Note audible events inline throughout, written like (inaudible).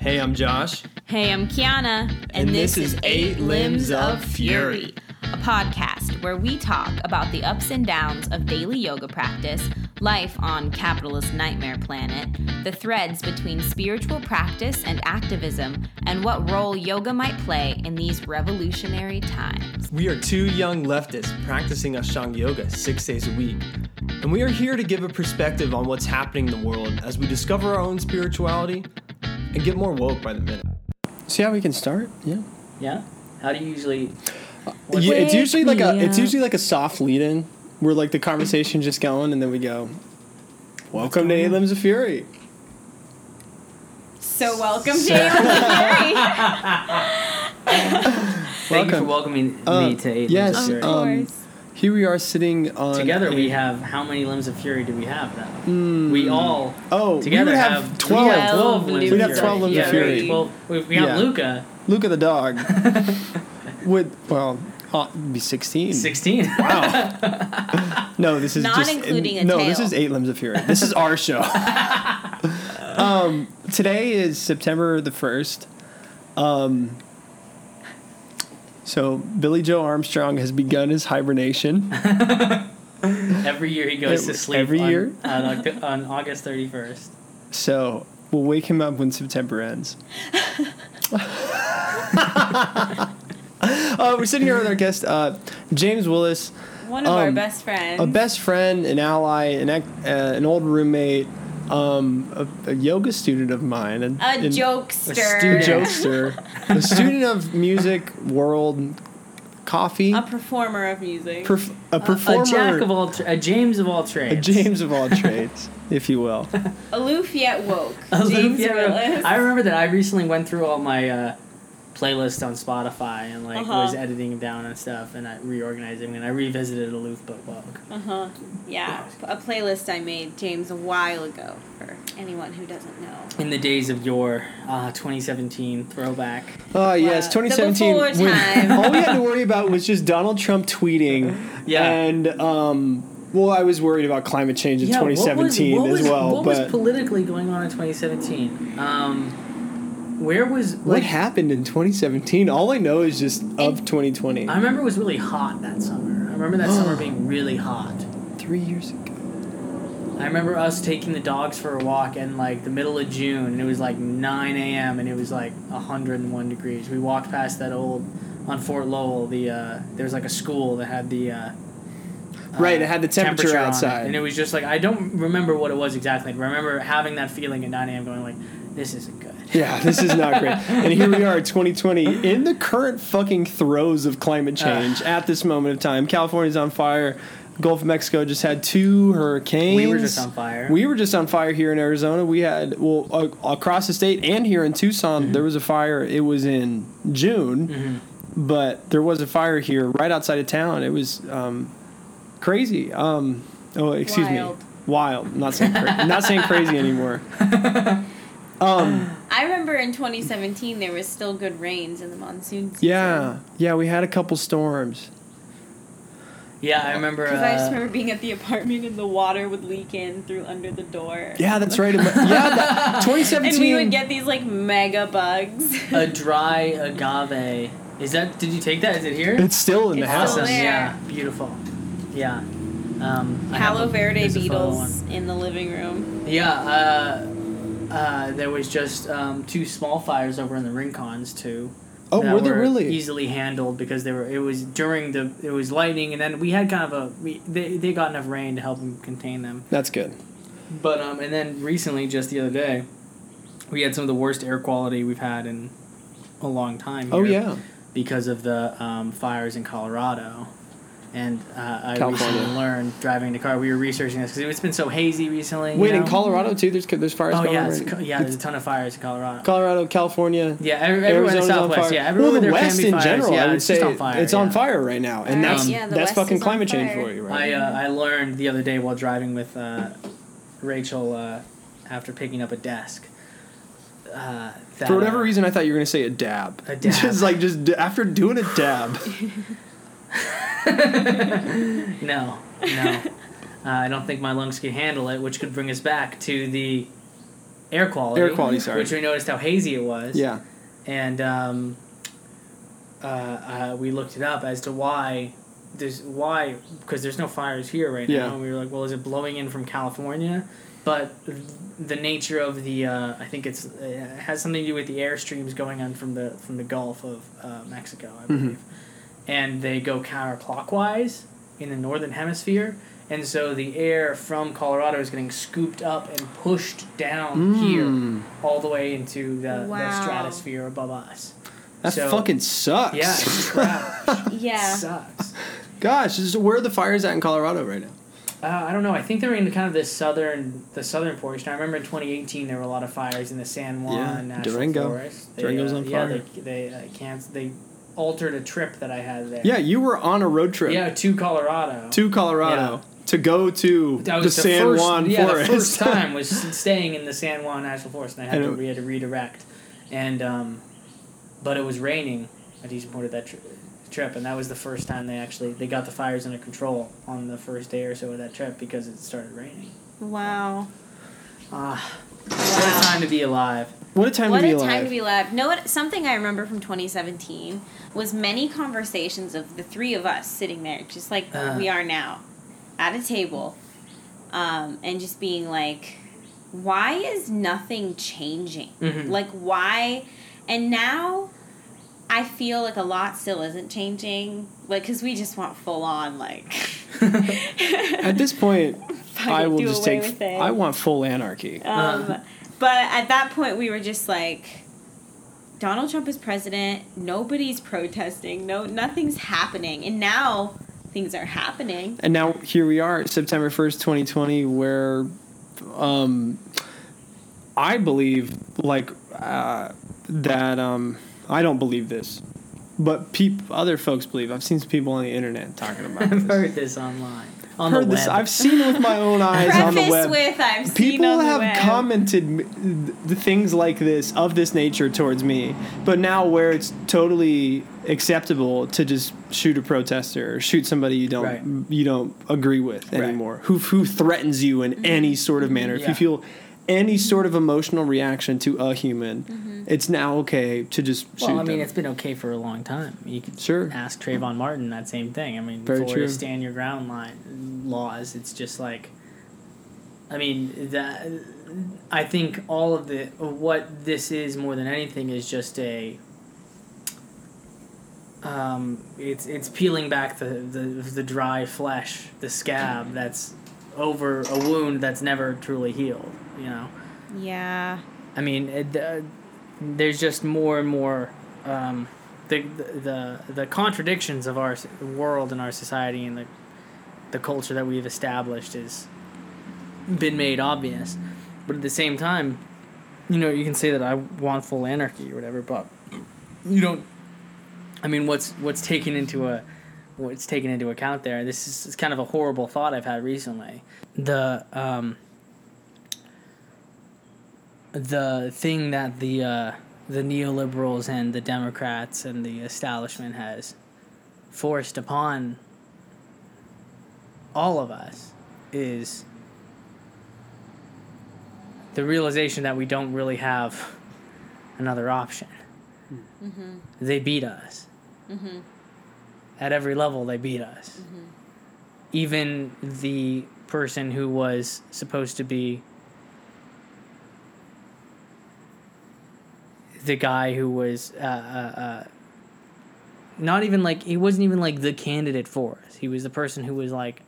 Hey, I'm Josh. Hey, I'm Kiana, And this is Eight Limbs of Fury. a podcast where we talk about the ups and downs of daily yoga practice, life on capitalist nightmare planet, the threads between spiritual practice and activism, and what role yoga might play in these revolutionary times. We are two young leftists practicing Ashtanga Yoga six days a week. And we are here to give a perspective on what's happening in the world as we discover our own spirituality and get more woke by the minute. See how we can start? Yeah. Yeah. How do you usually? Yeah, it's usually like a me it's usually like a soft lead in where like the conversation just going and then we go Welcome to Eight Limbs of Fury. So, welcome So- of Fury. (laughs) (laughs) Thank you for Welcome. welcoming Uh, me to Eight yes, Limbs of Fury. of um, course. Here we are sitting on Together a- we have how many limbs of fury do we have though? Mm. We all Oh, together we would have, have 12. We have 12 limbs We'd of have fury. 12 limbs of yeah, fury. Well, we, we got Yeah. Luca, Luke of the dog (laughs) would well uh, be 16. 16. Wow. (laughs) no, this is Not just including a No, this is Eight Limbs of Fury. This is our show. (laughs) um, today is September the 1st. Um, so Billie Joe Armstrong has begun his hibernation. (laughs) Every year he goes to sleep. every on, year? on, on August 31st. So we'll wake him up when September ends. (laughs) uh, we're sitting here with our guest, uh, James Willis, One of our um, best friends. a best friend, an ally, an, ac- uh, an old roommate, um, a, a yoga student of mine, and a and jokester. student. a jokester, (laughs) a student of music, world, coffee, A performer of music. perf- a performer, A jack of all, tra- a James of all trades, a. James of all trades, (laughs) if you will. Aloof yet woke. Aloof James yet- Willis. I remember that I recently went through all my uh, playlists on Spotify and like Uh-huh. was editing them down and stuff, and I reorganized them and I revisited Aloof but Woke. Uh huh. Yeah, a playlist I made James a while ago for anyone who doesn't know. In the days of your uh, 2017 throwback. Oh yes, Wow. The 2017. before time. (laughs) all we had to worry about was just Donald Trump tweeting, (laughs) Yeah. and um, well, I was worried about climate change in 2017 what was, as well. What but was politically going on in 2017? Um, where was what happened in 2017? All I know is just of 2020. I remember it was really hot that summer. I remember that summer being (gasps) really hot. Three years ago. I remember us taking the dogs for a walk in like the middle of June, and it was like 9 a.m. and it was like 101 degrees. We walked past that old on Fort Lowell. The uh, there was like a school that had the uh, Right, uh, it had the temperature it, outside. and it was just like I don't remember what it was exactly. But I remember having that feeling at 9 a.m. going like, this isn't good. Yeah, this is not great. And here we are, 2020, in the current fucking throes of climate change at this moment of time. California's on fire. Gulf of Mexico just had two hurricanes. We were just on fire. We were just on fire here in Arizona. We had well uh, across the state and here in Tucson. Mm-hmm. There was a fire. It was in June, but there was a fire here right outside of town. It was um, crazy. Um, oh, excuse Wild. me, wild. Not saying cra- not saying crazy anymore. (laughs) Um, (gasps) I remember in 2017 there was still good rains in the monsoon season. yeah, yeah. We had a couple storms. yeah, I remember. Because I just Uh, remember being at the apartment and the water would leak in through under the door. Yeah, that's right. Yeah, that, (laughs) 2017. And we would get these like mega bugs. a dry agave. Is that? Did you take that? Is it here? It's still in the It's house. still awesome. there. Yeah, beautiful. Yeah. Um, Palo a- Verde there's a photo beetles in the living room. Yeah. Uh, uh, there was just um, two small fires over in the Rincons too. Oh, were there really? easily handled because they were? It was during the it was lightning and then we had kind of a we, they they got enough rain to help them contain them. That's good. But um, and then recently, just the other day, we had some of the worst air quality we've had in a long time. Oh yeah. because of the um, fires in Colorado. And uh, I California. recently learned driving the car. We were researching this because it's been so hazy recently. you Wait, in? Colorado too. There's there's fires Oh going yeah, on. it's, right co- yeah. There's a ton of fires in Colorado. Colorado, California. Yeah, every, everywhere in the on Southwest. fire. Yeah, everywhere well, the there West can be in fires. general, yeah, I would it's say on fire. it's yeah. on fire right now, and Alright, that's yeah, that's West fucking is on climate change for you, right? I uh, I learned the other day while driving with uh, Rachel uh, after picking up a desk. Uh, that, for whatever uh, reason, I thought you were gonna say a dab. A dab. (laughs) just like just d- after doing a dab. (laughs) (laughs) no, no. (laughs) Uh, I don't think my lungs can handle it, which could bring us back to the air quality. Air quality, sorry. Which we noticed how hazy it was. Yeah. And um, uh, uh, we looked it up as to why there's why because there's no fires here right Yeah. now. And we were like, well, is it blowing in from California? But the nature of the uh, I think it's it has something to do with the air streams going on from the from the Gulf of uh, Mexico, I believe, and they go counterclockwise in the northern hemisphere. And so the air from Colorado is getting scooped up and pushed down here Mm. all the way into the, the stratosphere above us. That So- fucking sucks. Yeah, it's (laughs) trash. Yeah. sucks. Gosh, is, where are the fires at in Colorado right now? Uh, I don't know. I think they're in kind of the southern, the southern portion. I remember in 2018 there were a lot of fires in the San Juan Yeah, National Durango. Forest. They, Durango's uh, on yeah, fire. they they uh, can't they altered a trip that I had there. Yeah, you were on a road trip Yeah, to Colorado. to Colorado to go to the the San first, Juan yeah, Forest. the first (laughs) time was staying in the San Juan National Forest, and I had And to we had to redirect, and um, but it was raining a decent part of that tri- trip, and that was the first time they actually they got the fires under control on the first day or so of that trip because it started raining. Wow. Ah, what a time to be alive. What a time what to be a alive. time to be alive. No, what something I remember from 2017 was many conversations of the three of us sitting there, just like Uh. we are now, at a table, um, and just being like, "Why is nothing changing? Mhm. Like why?" And now, I feel like a lot still isn't changing. Like, cause we just want full on like. (laughs) At this point, (laughs) I will just take. I want full anarchy. Um, Uh-huh. But at that point, we were just like, Donald Trump is president. Nobody's protesting. No, nothing's happening. And now things are happening. And now here we are, September first, twenty twenty, where, um, I believe like uh, that. Um, I don't believe this, but peop- other folks believe. I've seen some people on the internet talking about I've this. heard this online on Heard the this. I've seen it with my own (laughs) eyes on the web. with I've seen People on the have web. commented m- the things like this of this nature towards me, but now where it's totally acceptable to just shoot a protester or shoot somebody you don't Right. you don't agree with Right. anymore, who who threatens you in mm-hmm. any sort of manner. If Yeah. you feel any sort of emotional reaction to a human, Mm-hmm. it's now okay to just shoot well, I mean, them. it's been okay for a long time. You can Sure. ask Trayvon Martin that same thing. I mean, Very for true. stand your ground line laws, it's just like, I mean, that I think all of the what this is more than anything is just a. Um, it's it's peeling back the, the the dry flesh, the scab that's over a wound that's never truly healed. You know. Yeah. I mean, it, uh, there's just more and more um, the, the the contradictions of our world and our society and the the culture that we've established has been made obvious. But at the same time, you know, you can say that I want full anarchy or whatever, but you don't. I mean, what's what's taken into a what's taken into account there? This is it's kind of a horrible thought I've had recently. The um, the thing that the uh, the neoliberals and the Democrats and the establishment has forced upon all of us is the realization that we don't really have another option. Mm-hmm. They beat us. Mm-hmm. At every level, they beat us. Mm-hmm. Even the person who was supposed to be the guy who was uh, uh, uh, not even like he wasn't even like the candidate for us. He was the person who was like,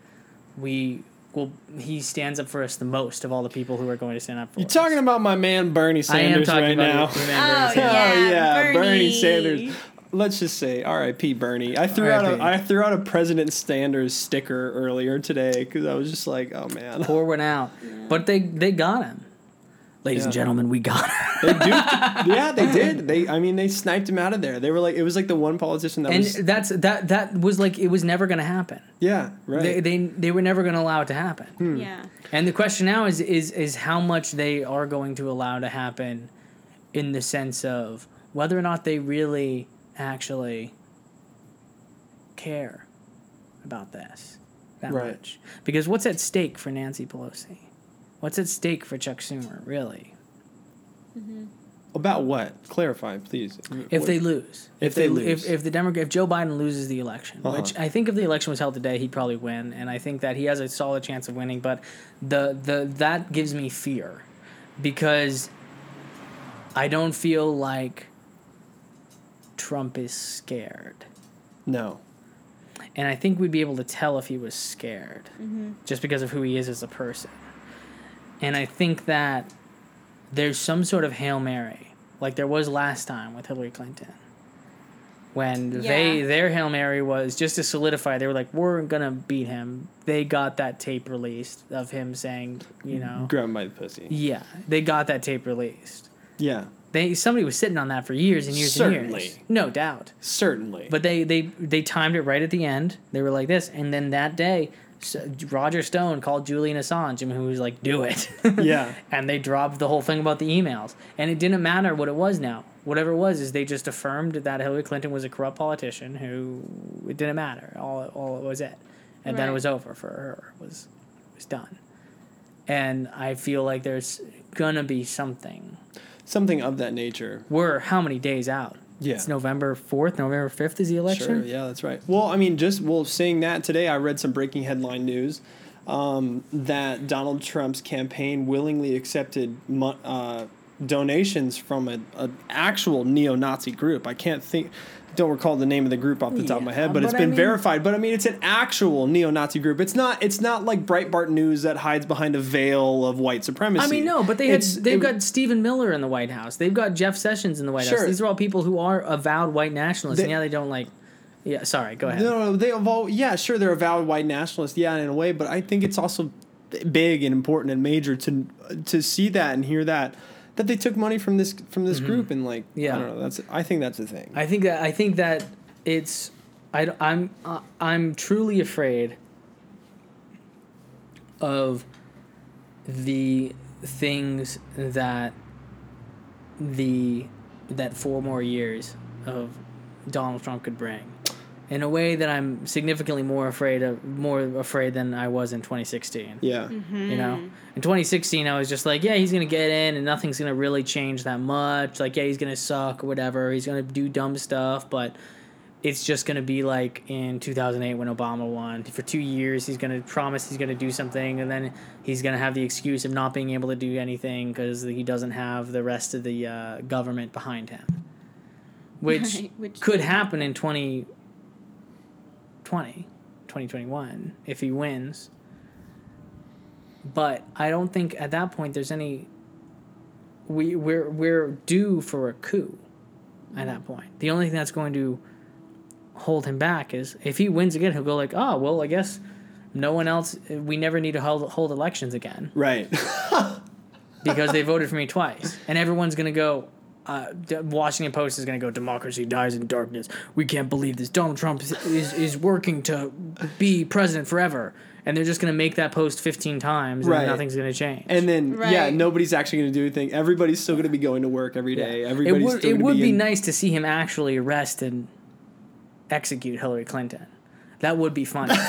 we well, he stands up for us the most of all the people who are going to stand up for You're us. talking about my man Bernie I am Sanders talking right about now. your- your Oh, Bernie Sanders. (laughs) yeah. oh yeah, Bernie. Bernie. Sanders. Let's just say R.I.P. Bernie. I threw out R.I.P.. a I threw out a President Sanders sticker earlier today because I was just like, oh man, poor one out, but they they got him. Ladies and gentlemen, we got him. they do. (laughs) yeah, they did. They I mean they sniped him out of there. They were like it was like the one politician that was and was that's that that was like it was never going to happen. yeah right. They, they they were never going to allow it to happen. Hmm. Yeah. And the question now is is is how much they are going to allow to happen in the sense of whether or not they really actually care about this that Right. much. Because what's at stake for Nancy Pelosi? What's at stake for Chuck Schumer, really? About what? Clarify, please. If What- they lose, If they lose. if, if the Democrat, if Joe Biden loses the election, Uh-huh. which I think if the election was held today, he'd probably win, and I think that he has a solid chance of winning. But the the that gives me fear because I don't feel like Trump is scared, no. and I think we'd be able to tell if he was scared just because of who he is as a person. And I think that there's some sort of hail mary, like there was last time with Hillary Clinton, when they Yeah. their hail mary was just to solidify. They were like, "We're gonna beat him." They got that tape released of him saying, you know, Grab him by the pussy. yeah, they got that tape released. Yeah. They somebody was sitting on that for years and years and years, Certainly. no doubt. Certainly. But they they they timed it right at the end. They were like this, and then that day, s- Roger Stone called Julian Assange, and who was like, "Do it." (laughs) Yeah. and they dropped the whole thing about the emails, and it didn't matter what it was. Now, whatever it was, is they just affirmed that Hillary Clinton was a corrupt politician who it didn't matter. All all it was it, and then it was over for her. It was it was done. And I feel like there's gonna be something. Something of that nature. We're how many days out? Yeah. It's November fourth, November fifth is the election. Sure, yeah, that's right. Well, I mean, just well, saying that today, I read some breaking headline news um, that Donald Trump's campaign willingly accepted uh, donations from a, a actual neo-Nazi group. I can't think, don't recall the name of the group off the top of my head, but, it's but I been mean- verified. But I mean, it's an actual neo-Nazi group. It's not. It's not like Breitbart News that hides behind a veil of white supremacy. I mean, no, but they had, they've it- got Stephen Miller in the White House. They've got Jeff Sessions in the White Sure. House. These are all people who are avowed white nationalists. They- and yeah, they don't like. Yeah, sorry. Go ahead. No, no, they evolve. Yeah, sure, they're avowed white nationalists. Yeah, in a way, but I think it's also big and important and major to to see that and hear that that they took money from this from this group and like Yeah. I don't know. That's I think that's the thing. I think that I think that it's I am uh, I'm truly afraid of the things that the that four more years of Donald Trump could bring in a way that I'm significantly more afraid of more afraid than I was in 2016 yeah, you know? In 2016 i was just like yeah he's gonna get in and nothing's gonna really change that much. Like yeah he's gonna suck or whatever. He's gonna do dumb stuff but it's just gonna be like in 2008 when obama won. For two years he's gonna promise he's gonna do something and then he's gonna have the excuse of not being able to do anything because he doesn't have the rest of the uh, government behind him. Which, (laughs) Right, which could happen in 2020 2021 if he wins but I don't think at that point there's any. We we're we're due for a coup, at that point. The only thing that's going to hold him back is if he wins again, he'll go like, oh well, I guess no one else. We never need to hold hold elections again right. (laughs) because they voted for me twice, and everyone's gonna go. Uh, the Washington Post is going to go. Democracy dies in darkness. We can't believe this. Donald Trump is, is, is working to be president forever, and they're just going to make that post fifteen times, Right. and nothing's going to change. and then yeah, nobody's actually going to do anything. Everybody's still going to be going to work every day. it Everybody's would still it would be, be in- nice to see him actually arrest and execute Hillary Clinton. That would be funny. (laughs)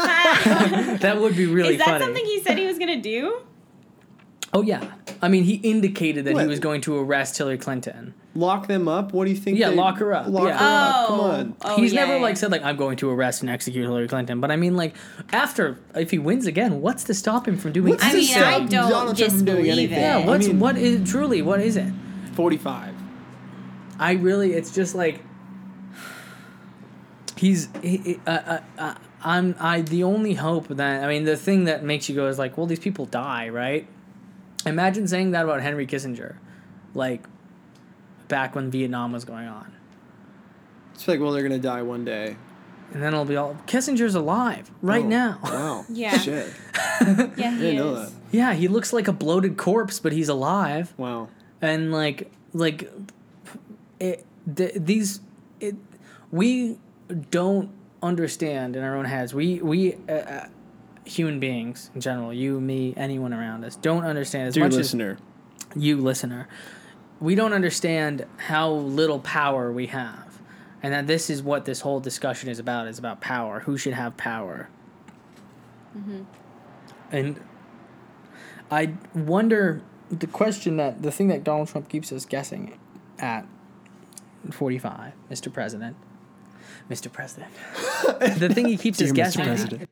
(laughs) that would be really Is that funny. something he said he was gonna do? Oh yeah, I mean he indicated that What? he was going to arrest Hillary Clinton. lock them up. What do you think? Yeah, they- lock her up, Lock yeah. her up. Come Oh. on. Oh, He's yeah, never yeah. like said like I'm going to arrest and execute Hillary Clinton, but I mean like after if he wins again, what's to stop him from doing? What's I to mean, stop I don't Donald Trump from doing disbelieve anything? it. yeah, I what's mean- what is truly what is it? Forty-five. I really, it's just like he's. He, he- uh, uh, uh, I'm. I the only hope that I mean the thing that makes you go is like, well, these people die, right? Imagine saying that about Henry Kissinger, like back when Vietnam was going on, It's like, well, they're going to die one day. and then it'll be all Kissinger's alive right Oh, now. Wow. (laughs) Yeah. Shit. (laughs) Yeah, he I didn't know is. that. Yeah, he looks like a bloated corpse, but he's alive. Wow. and like like it, th- these it, we don't understand in our own heads we we uh, uh, human beings in general you me anyone around us don't understand as Dear much listener. as you listener we don't understand how little power we have and that this is what this whole discussion is about is about power who should have power mm-hmm. and i wonder the question that the thing that Donald Trump keeps us guessing at 45, Mr. President. Mr. President. (laughs) the thing he keeps us Dear Mr. guessing at President.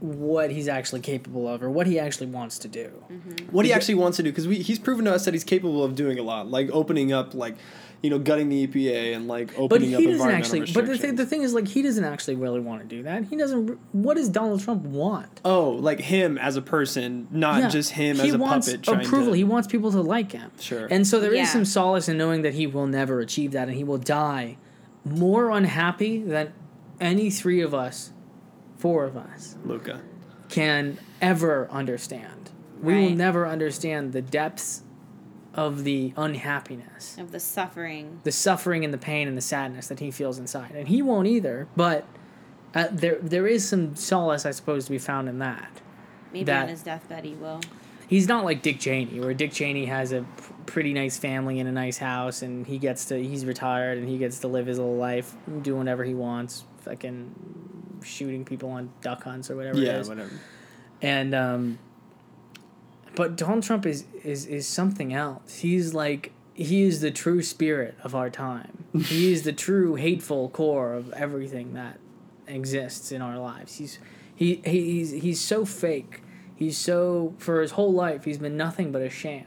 What he's actually capable of or what he actually wants to do. Mm-hmm. what he actually wants to do because he's proven to us that he's capable of doing a lot, like opening up, like you know, gutting the EPA and like But opening up he doesn't environmental actually. But the thing, the thing is, like, he doesn't actually really want to do that. He doesn't. What does Donald Trump want? oh, like him as a person, not Yeah. just him he as a wants puppet. Approval. To, He wants people to like him. Sure. And so there is Yeah. some solace in knowing that he will never achieve that, and he will die more unhappy than any three of us, four of us, Luca. can ever understand. We will never understand the depths of the unhappiness, Of the suffering. the suffering and the pain and the sadness that he feels inside, and he won't either. But uh, there, there is some solace, I suppose, to be found in that. Maybe That- on his deathbed he will. he's not like Dick Cheney, where Dick Cheney has a p- pretty nice family and a nice house, and he gets to he's retired and he gets to live his little life, do whatever he wants, fucking shooting people on duck hunts or whatever Yeah, is. whatever. And um, but Donald Trump is is is something else. He's like he is the true spirit of our time. (laughs) he is the true hateful core of everything that exists in our lives. He's he, he he's he's so fake. He's so for his whole life he's been nothing but a sham.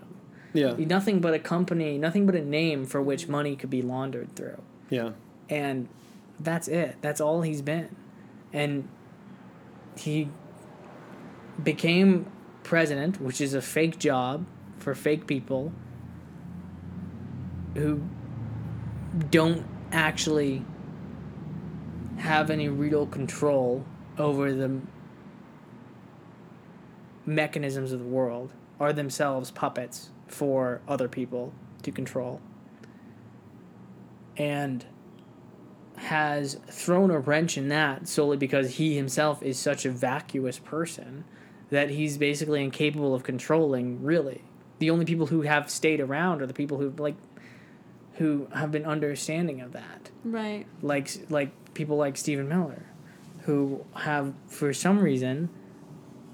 Yeah, nothing but a company, nothing but a name for which money could be laundered through yeah, and that's it that's all he's been and he became president which is a fake job for fake people who don't actually have any real control over the mechanisms of the world are themselves puppets for other people to control. And has thrown a wrench in that solely because he himself is such a vacuous person that he's basically incapable of controlling really the only people who have stayed around are the people who like who have been understanding of that Right. like like people like Stephen Miller who have for some reason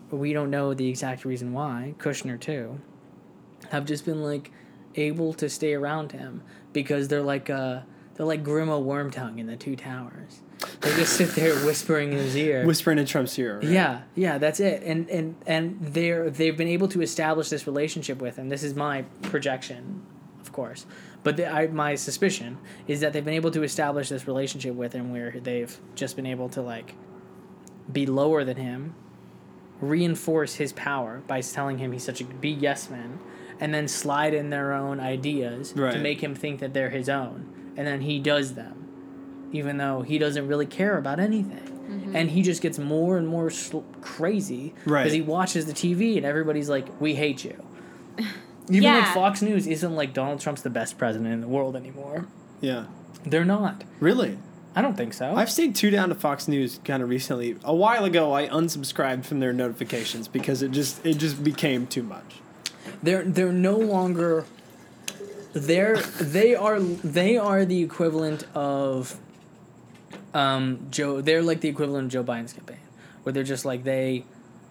we don't know the exact reason why Kushner too have just been like able to stay around him because they're like uh they're like Grima Wormtongue in the Two Towers. They just sit there whispering in his ear. (laughs) whispering in Trump's ear. right? Yeah, yeah, that's it. And and and they're they've been able to establish this relationship with him. This is my projection, of course, but the, I, my suspicion is that they've been able to establish this relationship with him where they've just been able to like be lower than him, reinforce his power by telling him he's such a big yes man, and then slide in their own ideas to make him think that they're his own, and then he does them, even though he doesn't really care about anything. Mm-hmm. And he just gets more and more sl- crazy Right. because he watches the TV and everybody's like, "We hate you." (laughs) Even like Fox News isn't like Donald Trump's the best president in the world anymore. yeah. They're not. Really? I don't think so. I've stayed too down to Fox News kind of recently. A while ago, I unsubscribed from their notifications because it just it just became too much. they're they're no longer they're they are they are the equivalent of um Joe they're like the equivalent of Joe Biden's campaign where they're just like they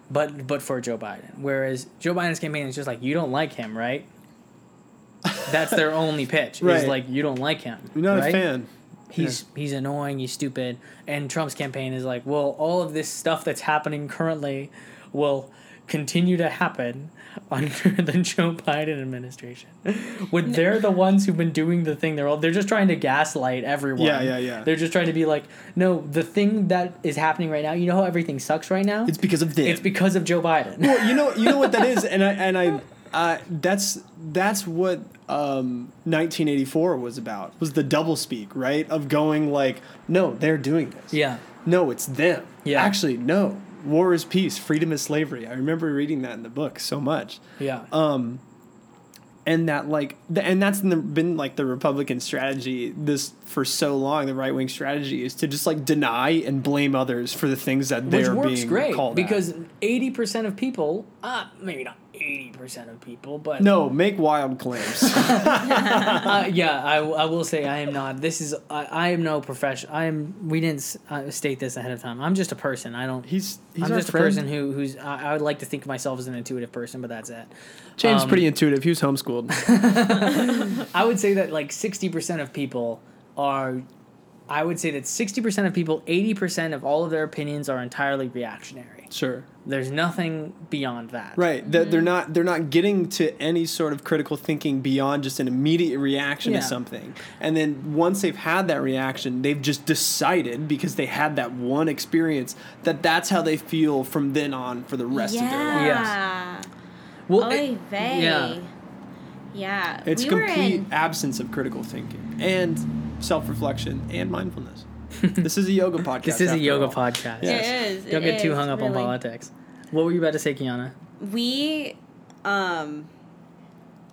but but for Joe Biden whereas Joe Biden's campaign is just like you don't like him right that's their only pitch Right. is like you don't like him I'm not right? a fan. he's he's annoying, he's stupid, and Trump's campaign is like, well, all of this stuff that's happening currently will continue to happen (laughs) under the Joe Biden administration. When they're the ones who've been doing the thing, they're all they're just trying to gaslight everyone. Yeah, yeah, yeah. They're just trying to be like, no, the thing that is happening right now, you know how everything sucks right now? It's because of them. It's because of Joe Biden. well, you know, you know what that is, (laughs) and I and I, uh, that's that's what um, 1984 was about. Was the double speak, right? Of going like, no, they're doing this. yeah. No, it's them. Yeah. Actually, no. War is peace. Freedom is slavery. I remember reading that in the book so much. Yeah. Um, and that like, and that's the, been like the Republican strategy this for so long. The right wing strategy is to just like deny and blame others for the things that they're being great called because eighty percent of people, uh, maybe not eighty percent of people, but No, make wild claims. (laughs) (laughs) uh, yeah, I, I will say I am not. This is I, I am no professional. I am. We didn't uh, state this ahead of time. I'm just a person. I don't. he's he's I'm just friend. a person who who's. I, I would like to think of myself as an intuitive person, but that's it. James um, pretty intuitive. He was homeschooled. (laughs) I would say that like sixty percent of people are. I would say that sixty percent of people, eighty percent of all of their opinions are entirely reactionary. Sure. There's nothing beyond that. Right. That they're mm. not they're not getting to any sort of critical thinking beyond just an immediate reaction Yeah. to something. And then once they've had that reaction, they've just decided because they had that one experience that that's how they feel from then on for the rest of their life. Yeah. Well, Oy it- vey. yeah. Yeah. It's we were complete in- absence of critical thinking and self-reflection and mindfulness. (laughs) this is a yoga podcast. This is a yoga all. podcast. Yeah. It Yes. is. Don't it get too hung up on politics. What were you about to say, Kiana? We, um,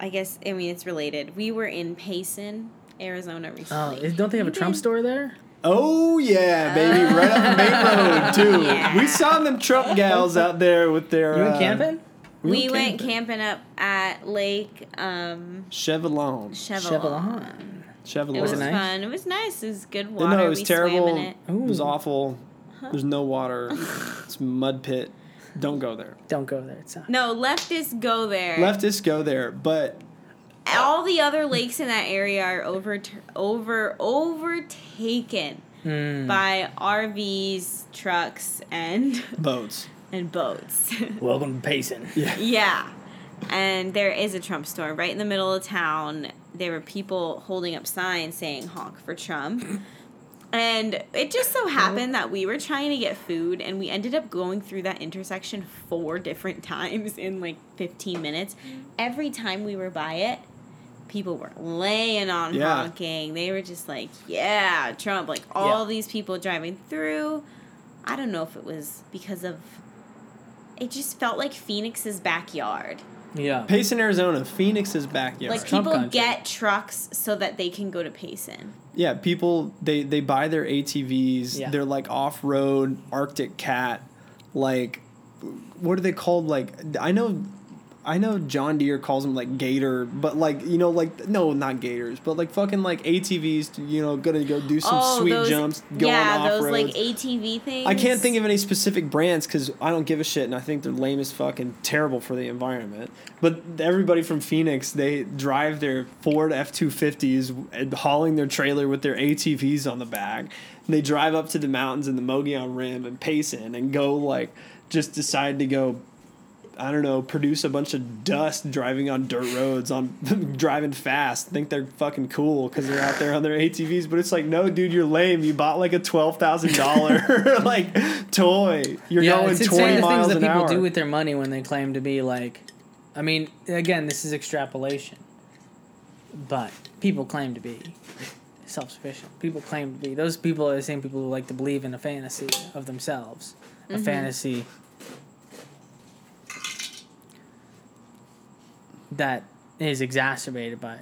I guess I mean it's related. We were in Payson, Arizona Oh, recently. is- don't they have a You Trump store there? Oh yeah, baby! Right up the main road too. (laughs) Yeah. We saw them Trump gals out there with their. You went uh, camping? We went camping up at Lake um, Chevelon. Chevelon. Chevelon. It was, it nice? fun. It was nice. It was good water. No, it was we terrible. Swam in it. It was Ooh. awful. There's no water. (laughs) it's mud pit. Don't go there. Don't go there. It's not. No, leftists go there. Leftists go there, but All the other lakes in that area are over over overtaken Mm. by RVs, trucks, and (laughs) boats. and boats. (laughs) Welcome to Payson. Yeah. yeah, and there is a Trump store right in the middle of town. There were people holding up signs saying "Honk for Trump." And it just so happened that we were trying to get food and we ended up going through that intersection four different times in like 15 minutes. Every time we were by it, people were laying on Yeah. honking. They were just like, yeah, Trump. Like all Yeah. these people driving through. I don't know if it was because of. It just felt like Phoenix's backyard. Yeah. Payson, Arizona, Phoenix's backyard. Like Trump people country. get trucks so that they can go to Payson. yeah, people they they buy their ATVs. Yeah. They're like off road Arctic Cat, like what are they called? Like I know. I know John Deere calls them like Gator, but like you know, like no, not Gators, but like fucking like ATVs. You know, gonna go do some oh, sweet Oh, those, jumps, go yeah, on off those like. ATV things. I can't think of any specific brands because I don't give a shit, and I think they're lame as fucking terrible for the environment. But everybody from Phoenix, they drive their Ford F two fifties, hauling their trailer with their ATVs on the back. They drive up to the mountains in the Mogollon Rim and Payson, and go like just decide to go. I don't know, produce a bunch of dust driving on dirt roads, on (laughs) driving fast. Think they're fucking cool because they're out there on their ATVs, but it's like, no, dude, you're lame. You bought like a twelve thousand dollar (laughs) (laughs) like toy. You're yeah, going it's insane twenty the miles things that an people hour. do with their money when they claim to be like. I mean, again, this is extrapolation. But people claim to be self sufficient. People claim to be. Those people are the same people who like to believe in a fantasy of themselves. A mm-hmm. fantasy that is exacerbated by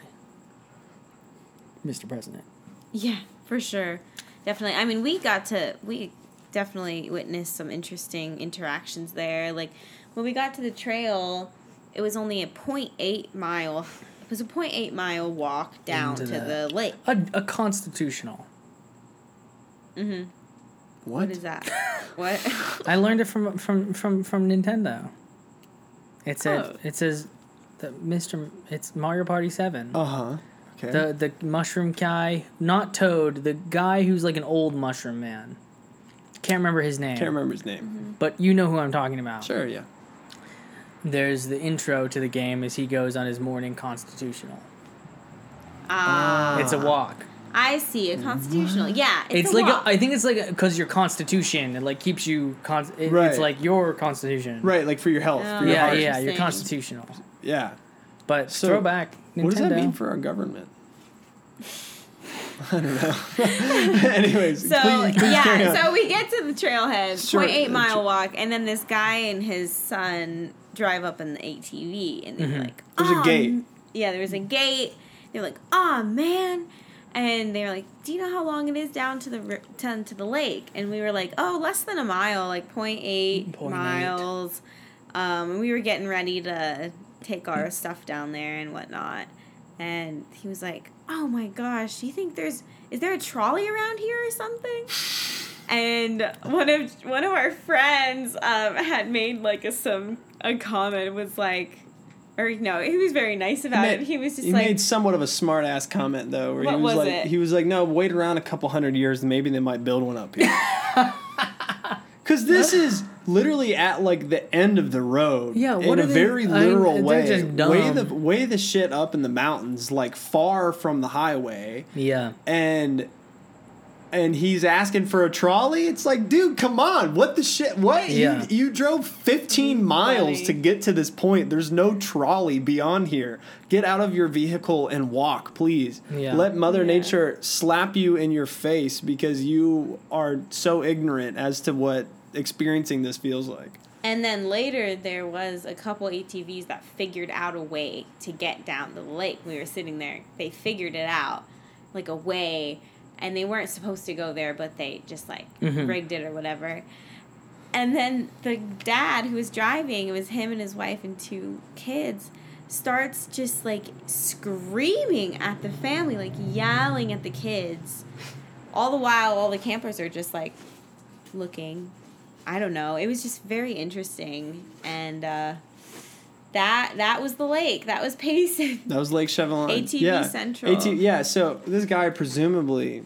Mr. President. Yeah, for sure. Definitely. I mean, we got to we definitely witnessed some interesting interactions there. Like when we got to the trail, it was only a 0.8 mile. It was a 0.8 mile walk down Into to the- the lake. A, a constitutional. Mhm. what? What is that? (laughs) what? I learned it from from from from Nintendo. It said Oh. it says the Mr. It's Mario Party Seven. Uh huh. Okay. The the mushroom guy, not Toad, the guy who's like an old mushroom man. Can't remember his name. Can't remember his name. But you know who I'm talking about. Sure, yeah. There's the intro to the game as he goes on his morning constitutional. Ah, It's a walk. I see a constitutional. Yeah, it's, It's, a like walk. a, I think it's like because your constitution it like keeps you con- it, Right. it's like your constitution. Right, like for your health. Oh. for your Yeah, heart. yeah, you're constitutional. Yeah. But So, throwback. Nintendo. What does that mean for our government? (laughs) I don't know. (laughs) Anyways, So please, please carry yeah, on. so we get to the trailhead, Sure, point eight uh, mile sure. walk, and then this guy and his son drive up in the ATV, and they're Mhm. like, There's a gate." Yeah, there was a gate. They're like, "Oh man," and they're like, "Do you know how long it is down to the ri- down to the lake?" And we were like, "Oh, less than a mile, like 0.8 0.8. miles." Um, and we were getting ready to take our stuff down there and whatnot. And he was like, "Oh my gosh, do you think there's is there a trolley around here or something?" And one of one of our friends um, had made like a some a comment was like, or no, he was very nice about made- it. He was just he like, made somewhat of a smart ass comment though, where What he was, was like, it? he was like, "No, wait around a couple hundred years, and maybe they might build one up here." (laughs) (laughs) Because this is literally at like the end of the road. Yeah, in a they- very I mean, literal they're way. just Way the way the shit up in the mountains, like far from the highway, Yeah. and and he's asking for a trolley. It's like, dude, come on, what the shit? What Yeah. you you drove fifteen miles Funny. to get to this point. There's no trolley beyond here. Get out of your vehicle and walk, please. Yeah. Let Mother Yeah. Nature slap you in your face because you are so ignorant as to what experiencing this feels like. And then later there was a couple ATVs that figured out a way to get down the lake. We were sitting there. They figured it out, like a way, and they weren't supposed to go there, but they just like Mhm. rigged it or whatever. And then the dad who was driving, it was him and his wife and two kids, starts just like screaming at the family, like yelling at the kids. All the while, all the campers are just like looking. I don't know. It was just very interesting, and uh, that that was the lake. That was Payson. That was Lake Chevelon. ATV yeah. Central. AT, yeah, so this guy presumably,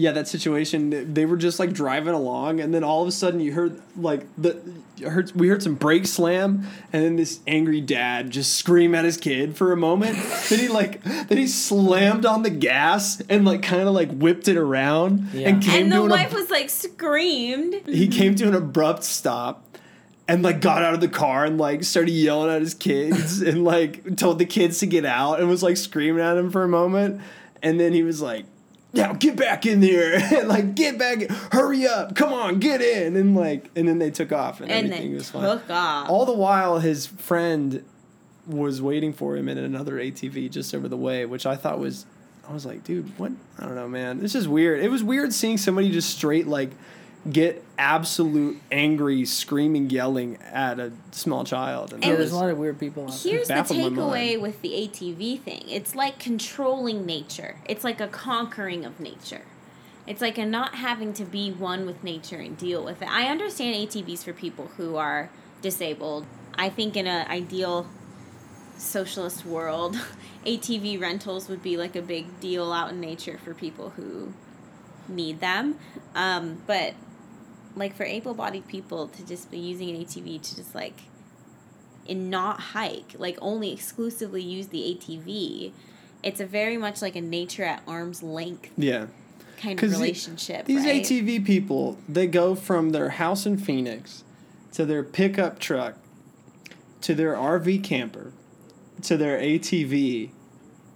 yeah, that situation. They were just like driving along, and then all of a sudden you heard like the, you heard we heard some brake slam, and then this angry dad just scream at his kid for a moment. (laughs) then he like then he slammed on the gas and like kind of like whipped it around Yeah. and came And the to an wife ab- was like screamed. he came to an abrupt stop and like got out of the car and like started yelling at his kids and like told the kids to get out and was like screaming at him for a moment and then he was like now get back in there. And (laughs) like get back in. hurry up. Come on get in. And like and then they took off and, And everything then was fine. took off. all the while his friend was waiting for him in another ATV just over the way which I thought was I was like dude what? I don't know man. This is weird. It was weird seeing somebody just straight like get absolute angry screaming yelling at a small child and Yeah, there's a lot of weird people out there. Here's the takeaway with the ATV thing. It's like controlling nature. It's like a conquering of nature. It's like a not having to be one with nature and deal with it. I understand ATVs for people who are disabled. I think in an ideal socialist world, (laughs) ATV rentals would be like a big deal out in nature for people who need them. Um, but like for able-bodied people to just be using an ATV to just like and not hike, like only exclusively use the ATV, it's a very much like a nature at arm's length yeah kind of the- relationship. These right? ATV people, they go from their house in Phoenix to their pickup truck to their RV camper to their ATV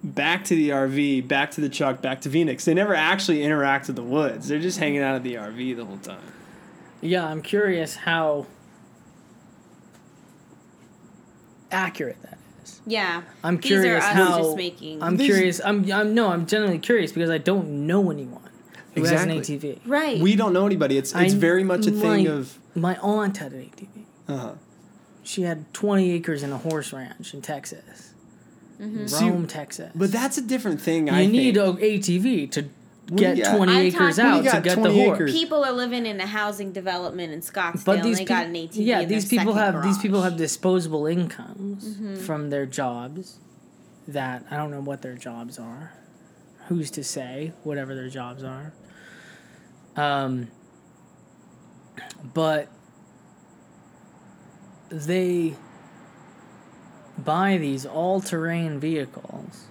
back to the RV, back to the truck, back to Phoenix. They never actually interact with the woods. They're just hanging out at the RV the whole time. Yeah, I'm curious how accurate that is. Yeah. I'm These curious are us how just making. I'm These- curious. I'm I'm no, I'm genuinely curious because I don't know anyone who Exactly. has an ATV. right. We don't know anybody. It's it's I- very much a thing my- of My aunt had an ATV. uh-huh. She had 20 acres in a horse ranch in Texas, Mm-hmm. See, Rome, Texas. But that's a different thing. you I need think. an ATV to Well, get yeah. 20 I'm acres talking- out Well, to got get the 20 horse. acres. People are living in a housing development in Scottsdale But and these they people, got an ATV. yeah, in these their people second have these people have disposable incomes Mm-hmm. from their jobs. That I don't know what their jobs are. Who's to say? Whatever their jobs are. Um. But they buy these all-terrain vehicles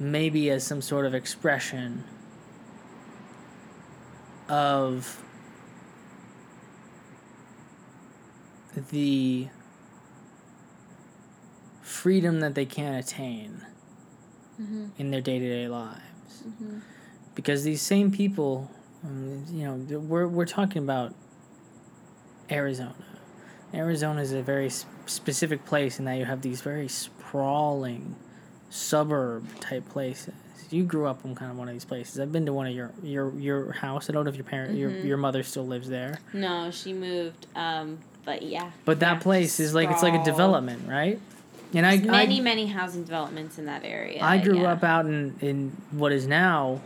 maybe as some sort of expression of the freedom that they can't attain in their day-to-day lives. Because these same people um, you know we're, we're talking about arizona. Arizona is a very specific place in that you have these very sprawling suburb type places you grew up in kind of one of these places i've been to one of your your your house i don't know if your parent your, your mother still lives there No, she moved um, But yeah. But that yeah. place is like it's like a development, right? And I, many, I many housing developments in that area. I grew yeah. up out in in what is now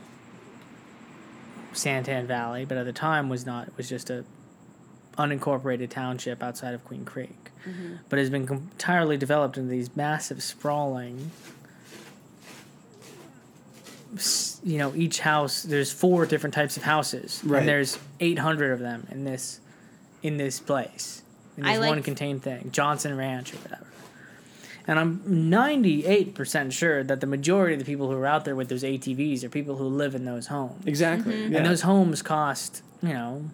Santan Valley, but at the time was not. Was just a unincorporated township outside of Queen Creek, Mm-hmm. but has been entirely developed into these massive sprawling. S- You know, each house. There's four different types of houses, Right. and there's 800 of them in this, in this place, in I this like- one contained thing, Johnson Ranch or whatever. And I'm 98% sure that the majority of the people who are out there with those ATVs are people who live in those homes. Exactly. Mm-hmm. Yeah. And those homes cost, you know,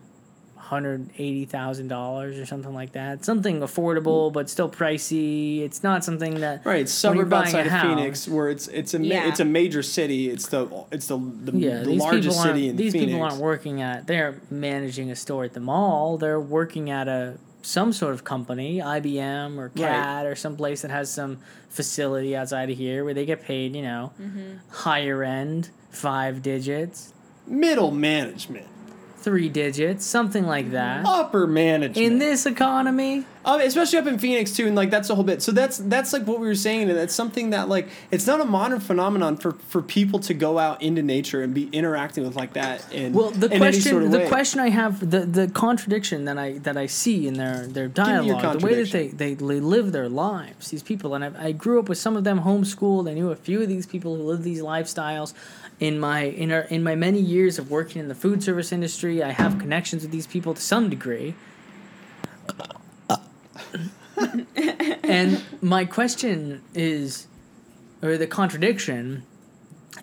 $180,000 or something like that. Something affordable, but still pricey. It's not something that. Right, when you're suburb outside of house- Phoenix, where it's it's a ma- Yeah. it's a major city. It's the it's the the, Yeah, the largest city in these Phoenix. people aren't working at. They're managing a store at the mall. They're working at a some sort of company, IBM or CAD or some place that has some facility outside of here where they get paid. You know, Mm-hmm. higher end, five digits, Middle management, three digits, something like that. upper management. In this economy, Um, especially up in Phoenix too, and like that's the whole bit. So that's that's like what we were saying, and that's something that like it's not a modern phenomenon for for people to go out into nature and be interacting with like that. In Well, the question, sort of the way. question I have, the the contradiction that I that I see in their their dialogue, the way that they, they they live their lives, these people, and I, I grew up with some of them homeschooled. I knew a few of these people who live these lifestyles. In my in our, in my many years of working in the food service industry, I have connections with these people to some degree. (laughs) and my question is, or the contradiction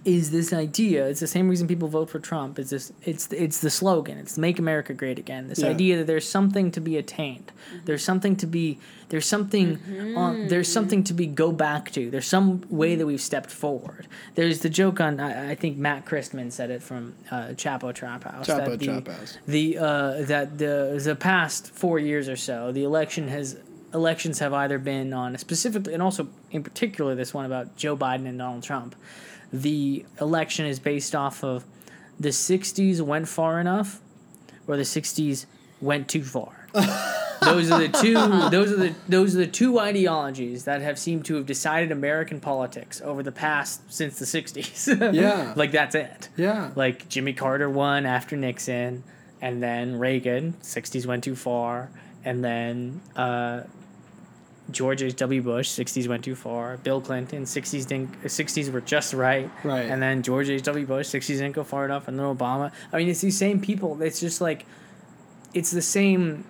is this idea. It's the same reason people vote for Trump. It's this. It's it's the slogan. It's "Make America Great Again." This Yeah. idea that there's something to be attained. There's something to be. There's something. On, there's something to be go back to. There's some way that we've stepped forward. There's the joke on. I, I think Matt Christman said it from uh, Chapo Trap House. Chapo that the, Trap House. The uh, that the the past four years or so, the election has elections have either been on specifically and also in particular this one about Joe Biden and Donald Trump. The election is based off of the '60s went far enough, or the '60s went too far. (laughs) those are the two. Those are the those are the two ideologies that have seemed to have decided American politics over the past since the '60s. (laughs) Yeah. like that's it. yeah, Like Jimmy Carter won after Nixon, and then Reagan. '60s went too far, and then uh, George H.W. Bush, 60s went too far. Bill Clinton, 60s didn't, uh, 60s were just right. Right. And then George H.W. Bush, 60s didn't go far enough. And then Obama. I mean, it's these same people. It's just like, it's the same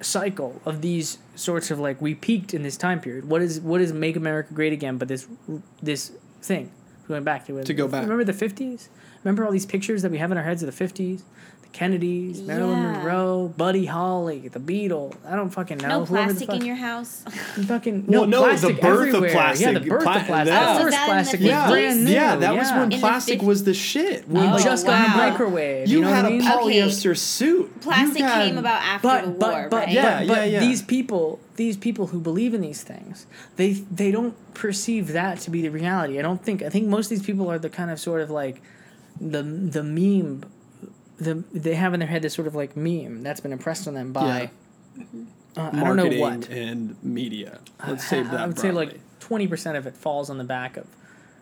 cycle of these sorts of like we peaked in this time period. What is what is make America great again? But this this thing going back to. To go back. Remember the 50s? Remember all these pictures that we have in our heads of the 50s? Kennedys, Marilyn Yeah. Monroe, Buddy Holly, the Beatles. I don't fucking know. No Whoever the plastic fuck- in your house. (laughs) Fucking Well, no, the plastic birth of everywhere. Yeah, oh, plastic. the birth Pla- of plastic. that- the Oh, first was that in the plastic was yeah, brand new. yeah. That was when In the plastic fif- was the shit. we When, oh, like, just got wow. a microwave. you, You, know had what I a mean? Okay. polyester suit. Plastic had- came about after but the but war, but right? Yeah, but, but yeah, yeah. these people these people who believe in these things they they don't perceive that to be the reality i don't think i think most of these people are the kind of sort of like the the meme the they have in their head this sort of like meme that's been impressed on them by uh, i don't know what and media. Let's save that. i would say like 20% of it falls on the back of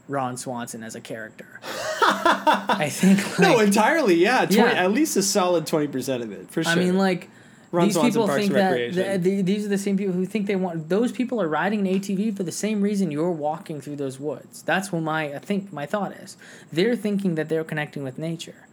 ron swanson as a character i think (laughs) like, no, entirely. Yeah, 20, Yeah. at least a solid twenty percent of it for sure. I mean, like Ron these Swanson, people Parks think that the, the, these are the same people who think they want. Those people are riding an ATV for the same reason you're walking through those woods. That's what my I think my thought is. They're thinking that they're connecting with nature.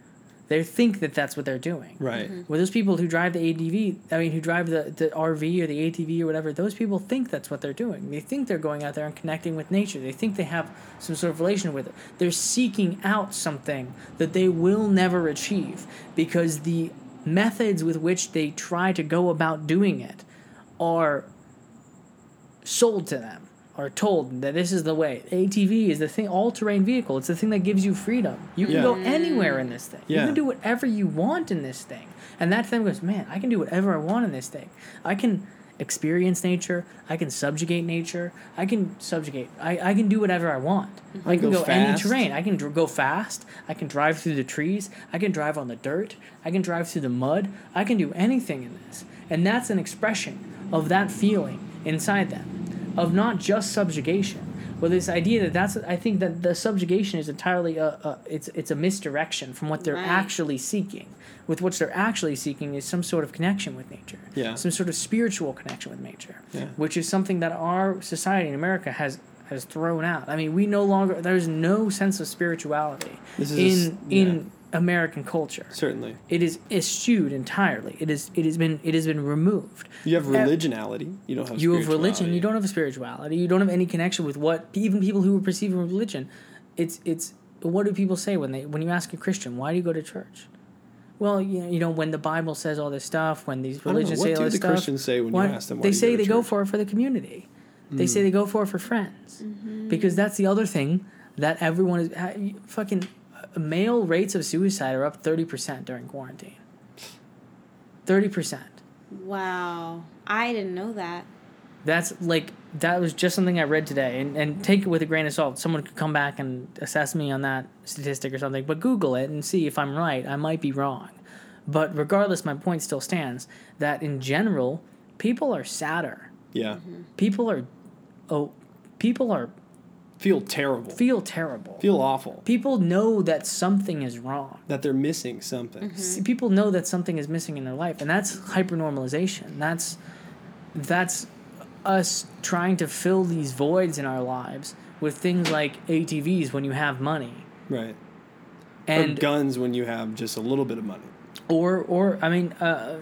They think that that's what they're doing. right. Mm-hmm. Well, those people who drive the ADV, I mean, who drive the, the RV or the ATV or whatever, those people think that's what they're doing. They think they're going out there and connecting with nature. They think they have some sort of relation with it. They're seeking out something that they will never achieve because the methods with which they try to go about doing it are sold to them or told that this is the way. ATV is the thing, all terrain vehicle. It's the thing that gives you freedom. You can Yeah. go anywhere in this thing. Yeah. You can do whatever you want in this thing. And that thing goes, man, I can do whatever I want in this thing. I can experience nature. I can subjugate nature. I can subjugate. I, I can do whatever I want. I can go go, any terrain. I can dr- go fast. I can drive through the trees. I can drive on the dirt. I can drive through the mud. I can do anything in this. And that's an expression of that feeling inside them, of not just subjugation, but this idea that that's. I think that the subjugation is entirely a, a it's it's a misdirection from what they're Right. actually seeking. With what they're actually seeking is some sort of connection with nature, Yeah. some sort of spiritual connection with nature, Yeah. which is something that our society in America has has thrown out. I mean, we no longer there's no sense of spirituality in a s- in American culture. Certainly. It is eschewed entirely. It is it has been it has been removed. You have Uh, religionality. You don't have You have religion. You don't have a spirituality. You don't have any connection with what even people who perceive religion. It's it's what do people say when they when you ask a Christian why do you go to church? Well, you know, you know when the Bible says all this stuff, when these don't know, religions what say all do this the stuff. Christians say when you ask them why they you say go to they go church? Hmm. for it for the community. They say they go for it for friends, because that's the other thing that everyone is fucking. Male rates of suicide are up thirty percent during quarantine. Thirty percent. Wow. I didn't know that. That's like that was just something I read today, and, and take it with a grain of salt. Someone could come back and assess me on that statistic or something, but Google it and see if I'm right. I might be wrong, but regardless, my point still stands that in general, people are sadder. Yeah. Mm-hmm. People are, oh, people are Feel terrible. feel terrible. Feel awful. people know that something is wrong. That they're missing something. See, people know that something is missing in their life, and that's hypernormalization. That's that's us trying to fill these voids in our lives with things like ATVs when you have money, Right. or and guns when you have just a little bit of money. or or I mean, uh,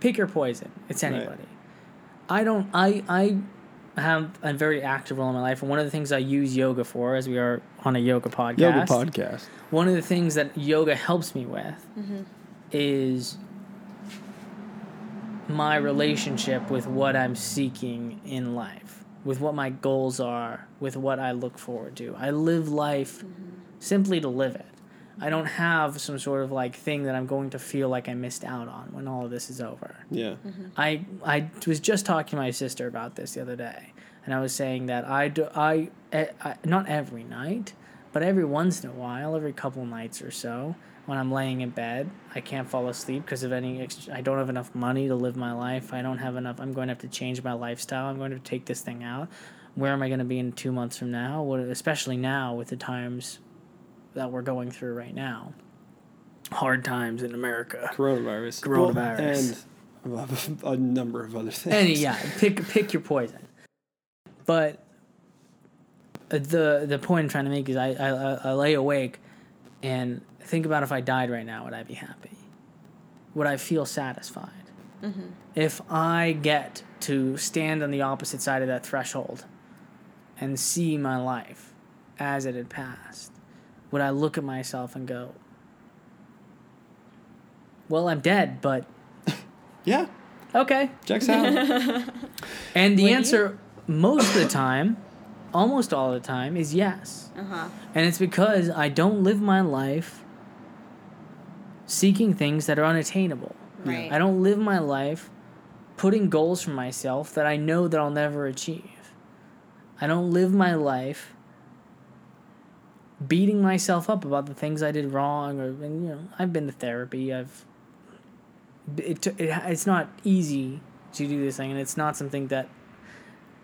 pick your poison. It's Right. anybody. I don't. I I have a very active role in my life, and one of the things I use yoga for, as we are on a yoga podcast, Yoga podcast. one of the things that yoga helps me with mm-hmm. is my relationship with what I'm seeking in life, with what my goals are, with what I look forward to. I live life mm-hmm. simply to live it. I don't have some sort of like thing that I'm going to feel like I missed out on when all of this is over. Yeah. I I was just talking to my sister about this the other day, and I was saying that I do I, eh, I not every night, but every once in a while, every couple nights or so, when I'm laying in bed, I can't fall asleep because of any. Ex- I don't have enough money to live my life. I don't have enough. I'm going to have to change my lifestyle. I'm going to take this thing out. Where am I going to be in two months from now? What, especially now with the times that we're going through right now. Hard times in America. Coronavirus. Coronavirus. Well, and (laughs) a number of other things. Any yeah, pick pick your poison. But uh, the the point I'm trying to make is I, I I- I lay awake and think about if I died right now, would I be happy? Would I feel satisfied? If I get to stand on the opposite side of that threshold and see my life as it had passed, would I look at myself and go, "Well, I'm dead, but (laughs) Yeah. okay." Checks out. (laughs) And the Would you? answer, most of the time, almost all the time, is yes. Uh huh. And it's because I don't live my life seeking things that are unattainable. Right. I don't live my life putting goals for myself that I know that I'll never achieve. I don't live my life beating myself up about the things I did wrong or and, you know, I've been to therapy. I've it, it it's not easy to do this thing and it's not something that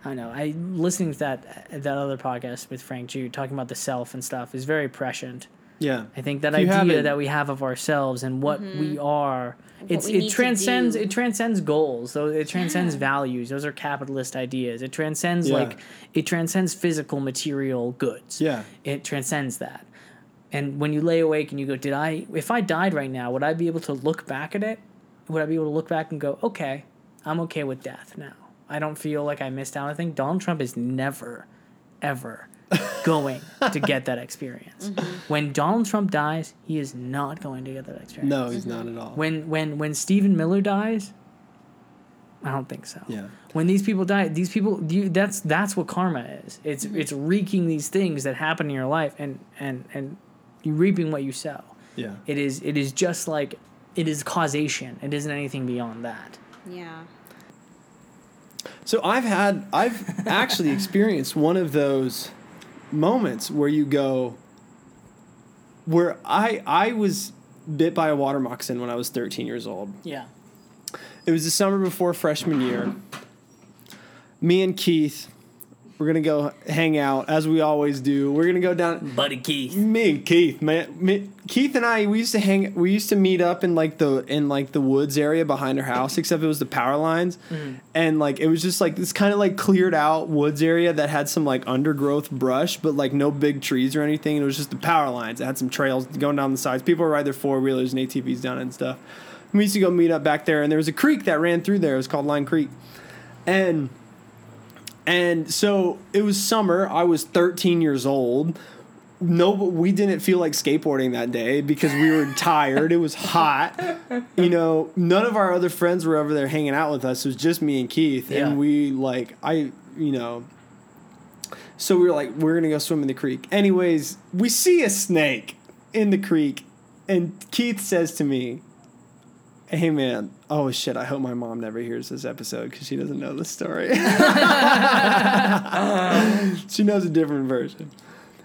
I know. I listening to that that other podcast with Frank Jude talking about the self and stuff is very prescient. Yeah. I think that you idea that we have of ourselves and what we are, it's Mm-hmm. we it transcends it transcends goals. So it transcends values. Those are capitalist ideas. It transcends Yeah. like it transcends physical material goods. Yeah. It transcends that. And when you lay awake and you go, did I if I died right now, would I be able to look back at it? Would I be able to look back and go, okay, I'm okay with death now. I don't feel like I missed out. I think Donald Trump is never, ever going to (laughs) get that experience. When Donald Trump dies, he is not going to get that experience. No, he's not at all. When when when Stephen Miller dies, I don't think so. Yeah. When these people die, these people you that's that's what karma is. It's mm-hmm. it's wreaking these things that happen in your life and and and you reaping what you sow. Yeah. It is it is just like it is causation. It isn't anything beyond that. Yeah. So I've had I've actually (laughs) experienced one of those moments where you go where I I was bit by a water moccasin when I was 13 years old. Yeah. It was the summer before freshman year. Me and Keith, we're gonna go hang out as we always do. We're gonna go down. Buddy Keith. Me and Keith, man, me, Keith and I, we used to hang. We used to meet up in like the in like the woods area behind our house. Except it was the power lines, mm. and like it was just like this kind of like cleared out woods area that had some like undergrowth brush, but like no big trees or anything. It was just the power lines. It had some trails going down the sides. People ride their four wheelers and ATVs down and stuff. We used to go meet up back there, and there was a creek that ran through there. It was called Line Creek, and and so it was summer. I was 13 years old. No, we didn't feel like skateboarding that day because we were tired. It was hot. You know, none of our other friends were over there hanging out with us. It was just me and Keith. Yeah. And we, like, I, you know, so we were like, we're going to go swim in the creek. Anyways, we see a snake in the creek. And Keith says to me, Hey man, oh shit, I hope my mom never hears this episode because she doesn't know the story. (laughs) she knows a different version.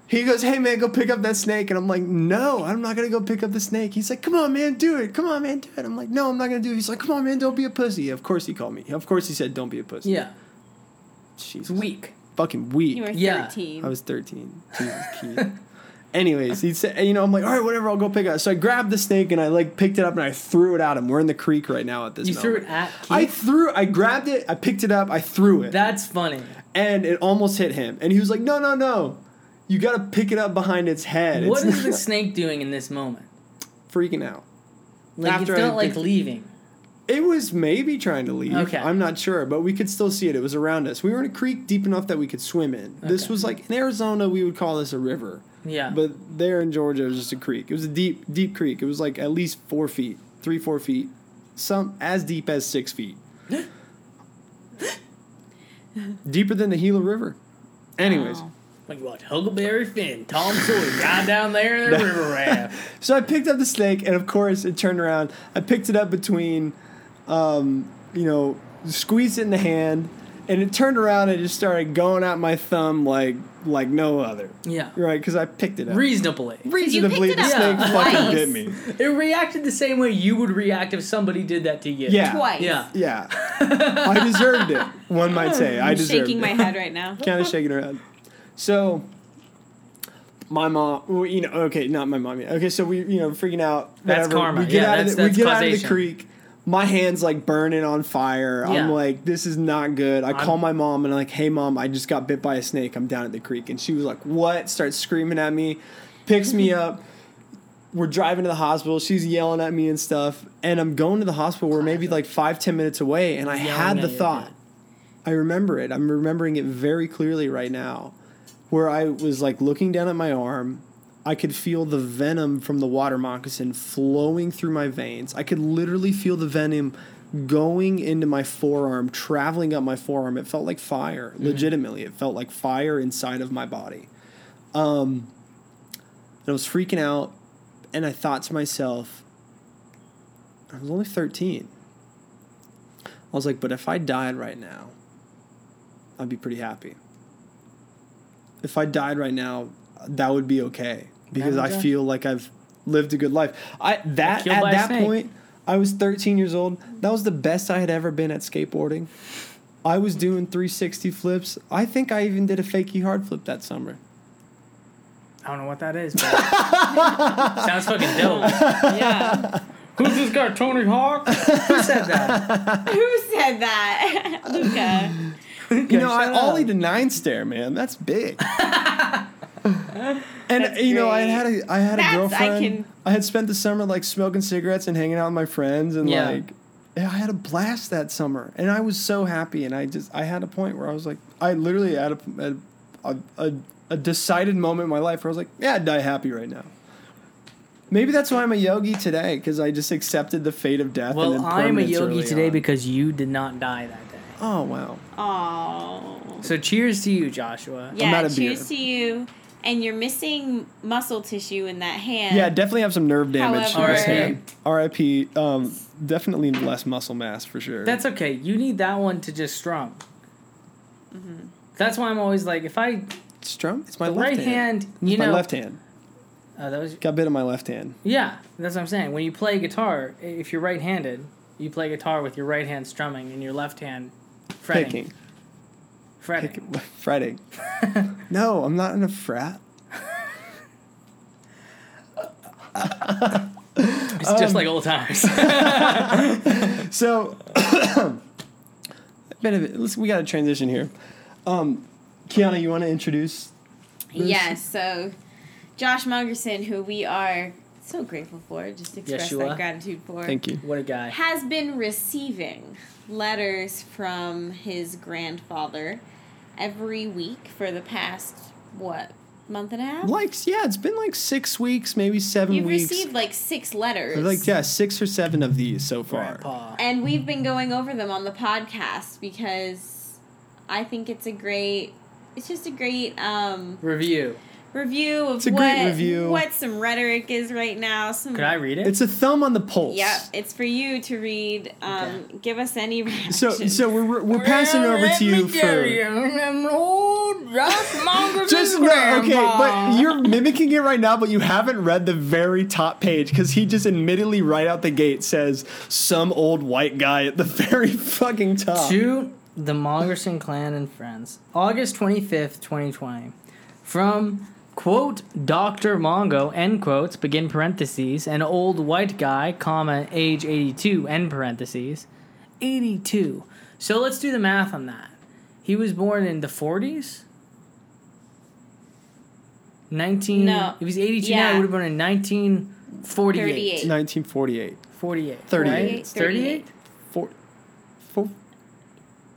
He goes, Hey man, go pick up that snake. And I'm like, No, I'm not gonna go pick up the snake. He's like, Come on, man, do it. Come on, man, do it. I'm like, No, I'm not gonna do it. He's like, Come on, man, don't be a pussy. Of course he called me. Of course he said, Don't be a pussy. Yeah. It's Jesus. weak. Fucking weak. You were Yeah. 13. I was 13. Jesus, Keith. (laughs) Anyways, he said, you know, I'm like, all right, whatever, I'll go pick it up. So I grabbed the snake and I like picked it up and I threw it at him. We're in the creek right now at this You threw moment. it at Keith. I threw, I grabbed it, I picked it up, I threw it, That's funny. and it almost hit him. And he was like, no, no, no, you got to pick it up behind its head. What it's is the (laughs) snake doing in this moment? freaking out? Like After it's I not like picked- leaving. It was maybe trying to leave. Okay. I'm not sure, but we could still see it. It was around us. We were in a creek deep enough that we could swim in. This was like in Arizona, we would call this a river. Yeah. But there in Georgia, it was just a creek. It was a deep, deep creek. It was like at least four feet, three, four feet, some as deep as six feet. (gasps) Deeper than the Gila River. Anyways, Oh. like what? Huckleberry Finn, Tom Sawyer, guy down there in the (laughs) river raft. so I picked up the snake, and of course, it turned around. I picked it up between, um, you know, squeezed it in the hand, and it turned around and just started going out my thumb like like no other. Yeah. Right? Because I picked it up. Reasonably. Reasonably, picked the it snake up fucking twice. bit me. It reacted the same way you would react if somebody did that to you. Yeah. Twice. Yeah. Yeah, (laughs) I deserved it. One might say I I'm deserved shaking it. my head right now. (laughs) kind of shaking her head. So, my mom, well, you know, okay, not my mom yet. Okay, so we, you know, freaking out. That's karma. We get Yeah, out of that's- the, we that's get out of the creek. My hands like burning on fire. Yeah. I'm like, this is not good. I I'm- call my mom and I'm like, hey mom, I just got bit by a snake. I'm down at the creek, and she was like, what? Starts screaming at me, picks me up. We're driving to the hospital. She's yelling at me and stuff, and I'm going to the hospital. We're maybe like five, ten minutes away, and I had the thought. I remember it. I'm remembering it very clearly right now, where I was like looking down at my arm. I could feel the venom from the water moccasin flowing through my veins. I could literally feel the venom going into my forearm, traveling up my forearm. It felt like fire. Legitimately, it felt like fire inside of my body. Um, and I was freaking out, and I thought to myself, I was only 13. I was like, but if I died right now, I'd be pretty happy. If I died right now, that would be okay because I feel like I've lived a good life. I that killed at that point, I was 13 years old. That was the best I had ever been at skateboarding. I was doing 360 flips. I think I even did a fakey hard flip that summer. I don't know what that is, but (laughs) sounds fucking dope. Yeah. Who's this guy, Tony Hawk? Who said that? (laughs) Who said that? (laughs) Luca. You know, I shut up. ollied a nine stair, man. That's big. (laughs) and That's you know, I had a I had That's- a I girlfriend. I, can- had spent the summer like smoking cigarettes and hanging out with my friends, and Yeah. like I had a blast that summer, and I was so happy. And I just I had a point where I was like, I literally had a a, a, a decided moment in my life where I was like, yeah, I'd die happy right now. Maybe that's why I'm a yogi today because I just accepted the fate of death. and Well, then I'm a yogi today on. because you did not die that day. oh wow, Oh. So cheers to you, Joshua. Yeah, out of cheers beer. to you. And you're missing muscle tissue in that hand. Yeah, definitely have some nerve damage. However- in this hand. R.I.P. Um, definitely less muscle mass for sure. That's okay. You need that one to just strum. Mm-hmm. That's why I'm always like, if I Strum. It's my the left right hand. hand, It's you my know, left hand. Uh, that was Got bit in my left hand. yeah. That's what I'm saying. When you play guitar, if you're right-handed, you play guitar with your right hand strumming and your left hand fretting. Picking. Fretting. Picking. (laughs) Fretting. no, I'm not in a frat. (laughs) It's just like old times. (laughs) So, (coughs) bit of it. Let's, we got to transition here. Um, Kiana, you want to introduce? Yes, so Josh Mungerson, who we are so grateful for, just express Yeshua. that gratitude for, Thank you. what a guy. has been receiving letters from his grandfather every week for the past, what, month and a half? Like, yeah, it's been like six weeks, maybe 7 You've weeks. received like six letters. like, yeah, six or seven of these so far. Grandpa. And we've been going over them on the podcast because I think it's a great it's just a great um, Review. Review of It's a what great review. what some rhetoric is right now. Some Could I read it? It's a thumb on the pulse. Yep, it's for you to read. Um, Give us any reaction. So, so we're, we're passing over to you for. (laughs) Just no, okay, but you're mimicking it right now, but you haven't read the very top page because he just admittedly right out the gate says some old white guy at the (laughs) very fucking top. To the Mongerson clan and friends. August 25th, 2020. From, quote, Dr. Mongo, end quotes, begin parentheses, an old white guy, comma, age 82, end parentheses. 82. So let's do the math on that. He was born in the 40s? 19. No. If he's 82 now, Yeah. he would have been in 1948. 38. 1948. 48. 38. Right? 38?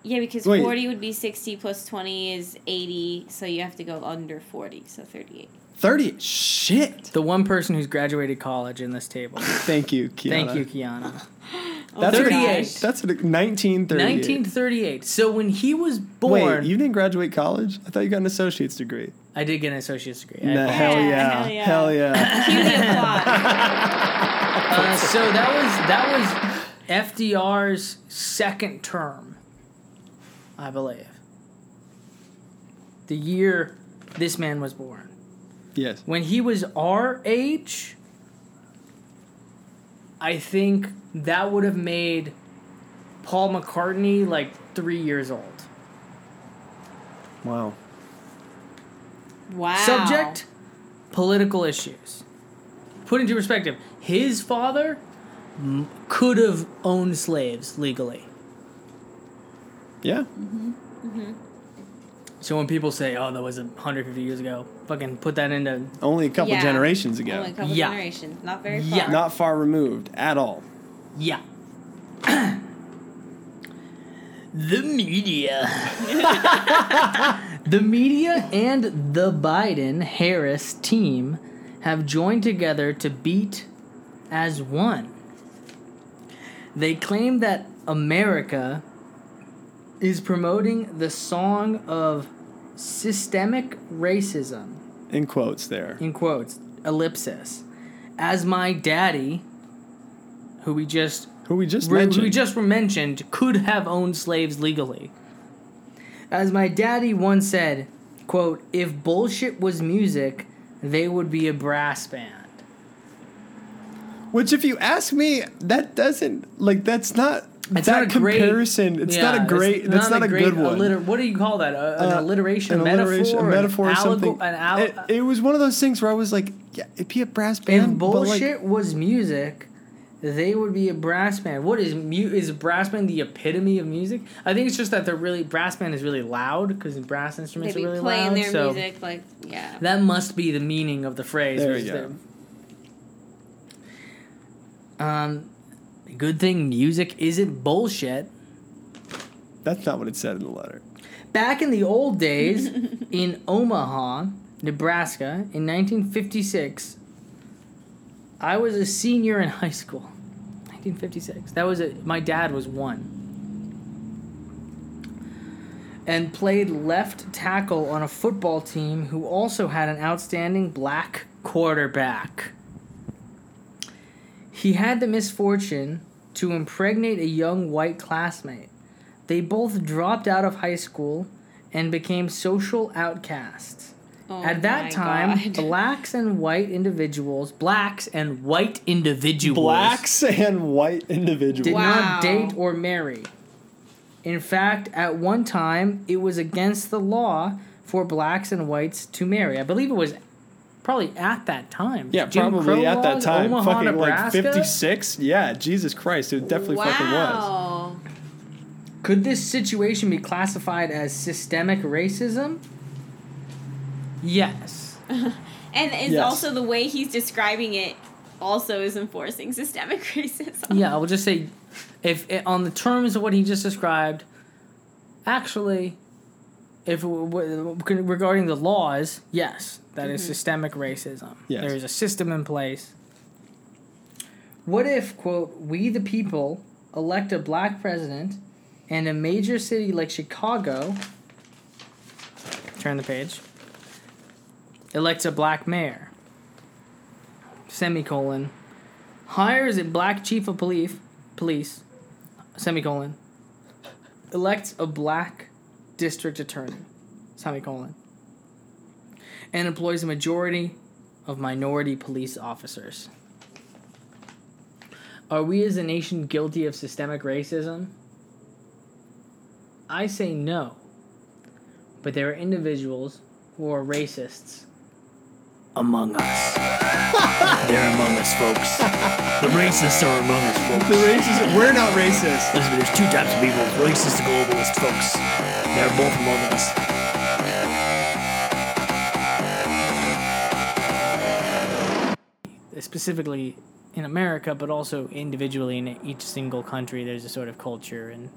Four, four, yeah, because Wait. 40 would be 60 plus 20 is 80, so you have to go under 40, so 38. 30. Shit. The one person who's graduated college in this table. (laughs) Thank you, Kiana. Thank you, Kiana. (laughs) That's Oh my 38. gosh. That's a, 1938. 1938. So when he was born, Wait, you didn't graduate college? I thought you got an associate's degree. I did get an associate's degree. I Nah, apologize. hell Yeah, yeah. hell yeah. Hell yeah. Cue. (laughs) Uh, so that was that was FDR's second term, I believe. The year this man was born. yes. When he was our age, I think that would have made Paul McCartney like three years old. Wow. Wow. Subject political issues. Put into perspective, his father could have owned slaves legally. Yeah. Mhm. Mhm. So when people say, "Oh, that was a 150 years ago," fucking put that into Only a couple Yeah. generations ago. Only a couple Yeah. generations, not very Yeah. far. Not far removed at all. yeah. (coughs) the media. (laughs) the media and the Biden Harris team have joined together to beat as one. They claim that America is promoting the song of systemic racism In quotes there. in quotes ellipsis as my daddy who we just Who we just re- mentioned. who we just mentioned could have owned slaves legally as my daddy once said quote if bullshit was music they would be a brass band Which, if you ask me, that doesn't like that's not It's that not a great- comparison. it's not a great. That's not, a, great good one. alliter- what do you call that? A, an Uh, alliteration, an alliteration, metaphor, a metaphor, or an something. allego- an al- it, it was one of those things where I was like, yeah, it'd be a brass if band. but, like, bullshit was music, they would be a brass band. What is mu- is brass band the epitome of music? I think it's just that they're really brass band is really loud because brass They instruments be are really playing loud. their so music like yeah. that must be the meaning of the phrase. There which you go. the- Um, good thing music isn't bullshit. that's not what it said in the letter. Back in the old days, (laughs) in Omaha, Nebraska, in 1956, I was a senior in high school. 1956. That was a, my dad was one. And played left tackle on a football team who also had an outstanding black quarterback. He had the misfortune to impregnate a young white classmate. They both dropped out of high school and became social outcasts. Oh At that time, God. (laughs) blacks and white individuals, blacks and white individuals, Blacks and white individuals. did Wow. not date or marry. In fact, at one time, it was against the law for blacks and whites to marry. I believe it was probably at that time. Yeah, Jim probably Crow at that time. Omaha, fucking like 56. Yeah, Jesus Christ. It definitely fucking was. wow. Could this situation be classified as systemic racism? Yes. (laughs) And it's Yes. also the way he's describing it also is enforcing systemic (laughs) racism. Yeah, I will just say, if it, on the terms of what he just described, actually, if w- w- regarding the laws, yes, that is mm-hmm. systemic racism. Yes. There is a system in place. What if, quote, we the people elect a black president and a major city like Chicago, turn the page, elects a black mayor, semicolon, hires a black chief of police, police, semicolon, elects a black district attorney, semicolon, and employs a majority of minority police officers. Are we as a nation guilty of systemic racism? I say no. But there are individuals who are racists among us. (laughs) They're among us, folks. The racists are among us, folks. The racist. We're not racist. Listen, there's two types of people: racist and globalist, folks. They're both us. specifically in America, but also individually in each single country, there's a sort of culture and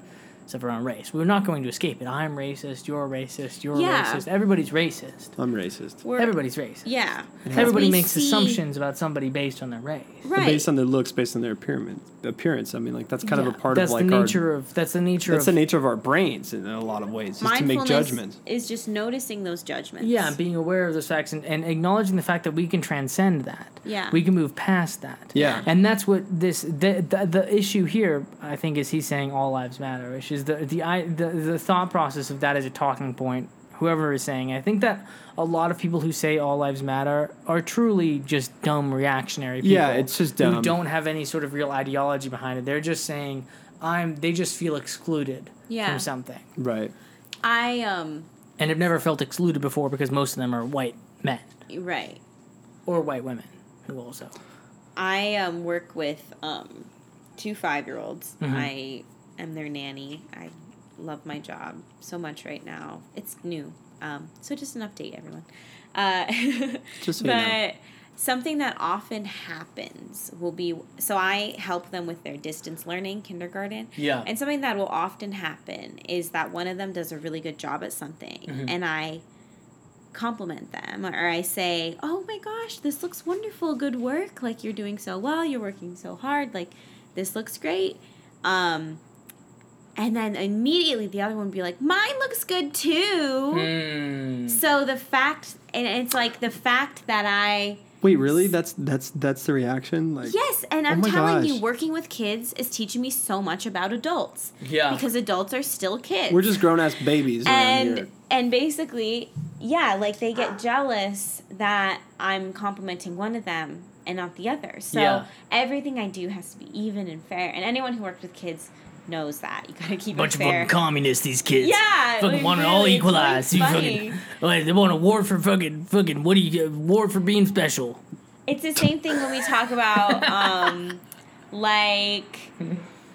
stuff around race. We're not going to escape it. I'm racist. You're racist. You're Yeah. racist. Everybody's racist. I'm racist. We're- Everybody's racist. Yeah. Everybody makes see- assumptions about somebody based on their race. Right. Based on their looks, based on their appearance. Appearance. I mean, like that's kind of a part that's of like the our. nature of that's the nature That's of the nature of our brains in a lot of ways, is to make judgments. is just noticing those judgments. yeah, being aware of those facts and, and acknowledging the fact that we can transcend that. Yeah. we can move past that. Yeah. and that's what this the, the the issue here I think is he's saying all lives matter, which is the the I the, the thought process of that as a talking point. Whoever is saying, I think that a lot of people who say all lives matter are truly just dumb reactionary people. Yeah, it's just dumb. Who dumb. don't have any sort of real ideology behind it. They're just saying, I'm. They just feel excluded Yeah. from something, Right. I um and have never felt excluded before because most of them are white men right. or white women who also. I um work with um two five year olds. Mhm. I am their nanny. I love my job so much right now. It's new. Um so just an update everyone. Uh (laughs) Just so you but know. something that often happens will be so I help them with their distance learning kindergarten. Yeah. And something that will often happen is that one of them does a really good job at something Mhm. and I compliment them or I say, "Oh my gosh, this looks wonderful. Good work. Like you're doing so well. You're working so hard. Like this looks great." Um and then immediately the other one would be like, "Mine looks good too." Mm. So the fact and it's like the fact that I Wait, really? That's that's that's the reaction. Like. Yes, and I'm my telling you, working with kids is teaching me so much about adults. Yeah. Because adults are still kids. We're just grown ass babies and here. and basically, yeah, like they get jealous that I'm complimenting one of them and not the other. So Yeah. everything I do has to be even and fair. And anyone who works with kids knows that. You gotta keep a Bunch it of fucking communists, these kids. Yeah, Fucking like, want it all equalized. really fucking. Like, they want a war for fucking, fucking, what do you get? Award for being special. It's the same thing when we talk about (laughs) um, like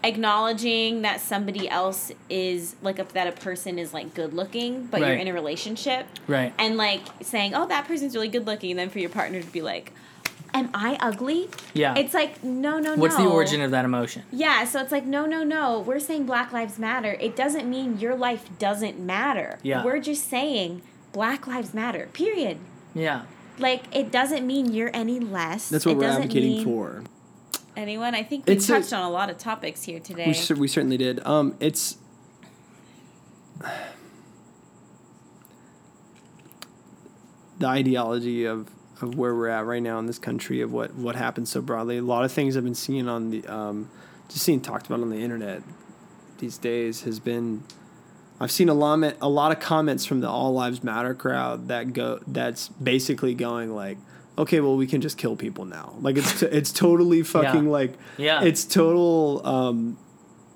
acknowledging that somebody else is like if that a person is like good looking, but you're in a relationship, Right. and like saying, "Oh, that person's really good looking," and then for your partner to be like, "Am I ugly?" Yeah. It's like no, no, no. What's the origin of that emotion? Yeah, so it's like no, no, no. We're saying Black Lives Matter. It doesn't mean your life doesn't matter. Yeah. We're just saying Black Lives Matter. Period. Yeah. Like it doesn't mean you're any less. That's what it we're advocating mean- for. Anyone? I think we It's a- touched on a lot of topics here today. We, cer- we certainly did. Um, it's (sighs) the ideology of, of where we're at right now in this country of what, what happens so broadly. A lot of things I've been seeing on the um, just seeing talked about on the internet these days has been I've seen a lot a lot of comments from the All Lives Matter crowd that go that's basically going like, okay, well we can just kill people now. Like it's t- it's totally (laughs) fucking Yeah. like Yeah. it's total um,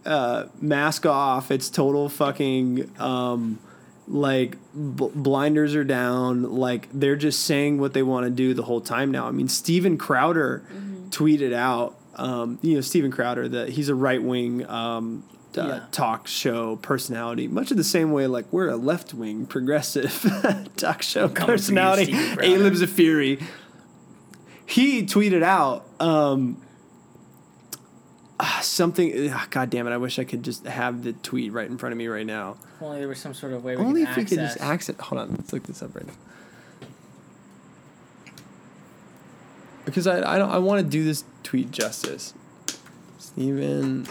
uh, mask off. It's total fucking um, like b- blinders are down. Like they're just saying what they want to do the whole time now. I mean, Steven Crowder tweeted out. Um, you know, Steven Crowder that he's a right wing um, uh, Yeah. talk show personality, much of the same way like we're a left wing progressive (laughs) talk show Coming personality. A Libs of Fury. He tweeted out um, ah, something. ah, God damn it! I wish I could just have the tweet right in front of me right now. If only there was some sort of way we Only could if we could just access- access. Hold on, let's look this up right now. Because I I don't I want to do this tweet justice. Steven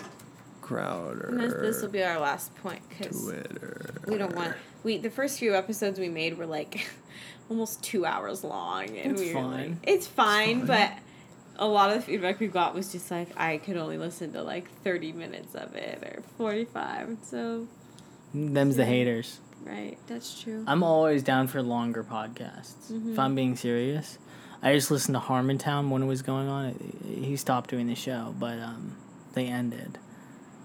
Crowder. This will be our last point because Twitter. we don't want we the first few episodes we made were like (laughs) almost two hours long and It's we were fine. like it's fine, but a lot of the feedback we got was just like I could only listen to like thirty minutes of it or forty five. So Them's the haters. right, that's true. I'm always down for longer podcasts. If I'm being serious, I just listened to Harmontown when it was going on. He stopped doing the show, but um, they ended.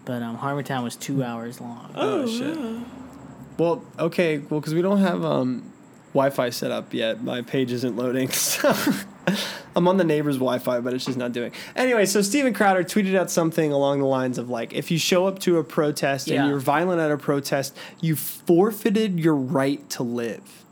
But um, Harmontown was two hours long. Oh, shit. Well, okay, well, because we don't have um, Wi-Fi set up yet. My page isn't loading, (laughs) so (laughs) I'm on the neighbor's Wi-Fi, but it's just not doing. Anyway, so Steven Crowder tweeted out something along the lines of like, if you show up to a protest Yeah. and you're violent at a protest, you forfeited your right to live.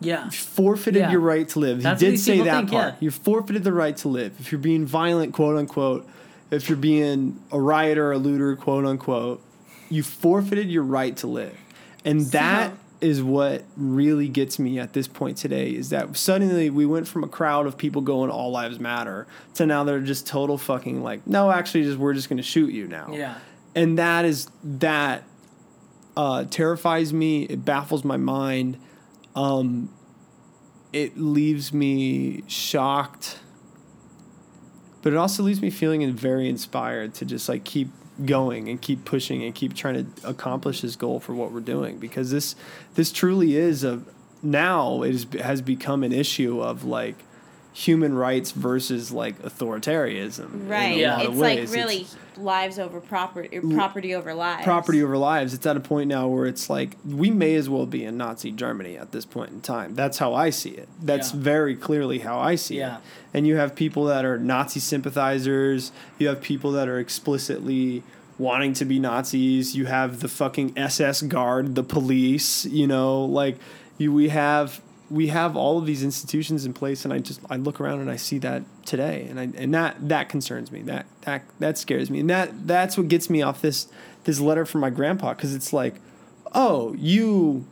Yeah. Forfeited Yeah. your right to live. That's he did say that think, part. yeah. You forfeited the right to live. If you're being violent, quote unquote, if you're being a rioter, a looter, quote unquote, you forfeited your right to live. And that is what really gets me at this point today is that suddenly we went from a crowd of people going all lives matter to now they're just total fucking like no actually just we're just going to shoot you now. Yeah. and that is that uh, terrifies me. It baffles my mind. Um, it leaves me shocked. But it also leaves me feeling very inspired to just like keep going and keep pushing and keep trying to accomplish this goal for what we're doing because this this truly is a now it has become an issue of like human rights versus like authoritarianism in a Right. Yeah. lot of It's like ways. really lives over property er, property over lives. property over lives. It's at a point now where it's like we may as well be in Nazi Germany at this point in time. That's how I see it. That's Yeah. very clearly how I see Yeah. it. And you have people that are Nazi sympathizers. You have people that are explicitly wanting to be Nazis. You have the fucking SS guard, the police. You know, like you we have we have all of these institutions in place, and I just I look around and I see that today, and I and that that concerns me. That that that scares me, and that that's what gets me off this this letter from my grandpa because it's like, oh, you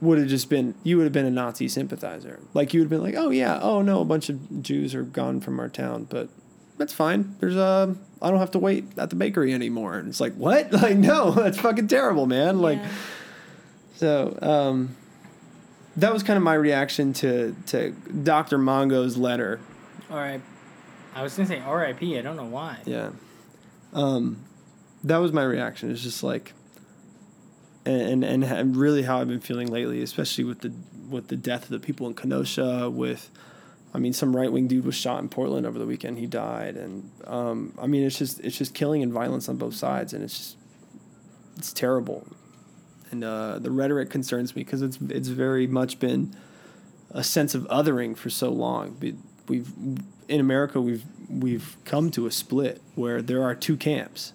would have just been you would have been a Nazi sympathizer. Like you would have been like, oh yeah, oh no, a bunch of Jews are gone from our town, but that's fine. There's a I don't have to wait at the bakery anymore. And it's like what? (laughs) Like no, (laughs) that's fucking terrible, man. Like Yeah. so. um that was kind of my reaction to to Dr. Mongo's letter. All right. I was gonna say R.I.P. I don't know why. Yeah. Um, that was my reaction. It's just like, and and and really how I've been feeling lately, especially with the with the death of the people in Kenosha. With, I mean, some right wing dude was shot in Portland over the weekend. He died, and um, I mean, it's just it's just killing and violence on both sides, and it's just it's terrible. And uh, the rhetoric concerns me because it's it's very much been a sense of othering for so long. We've in America we've we've come to a split where there are two camps,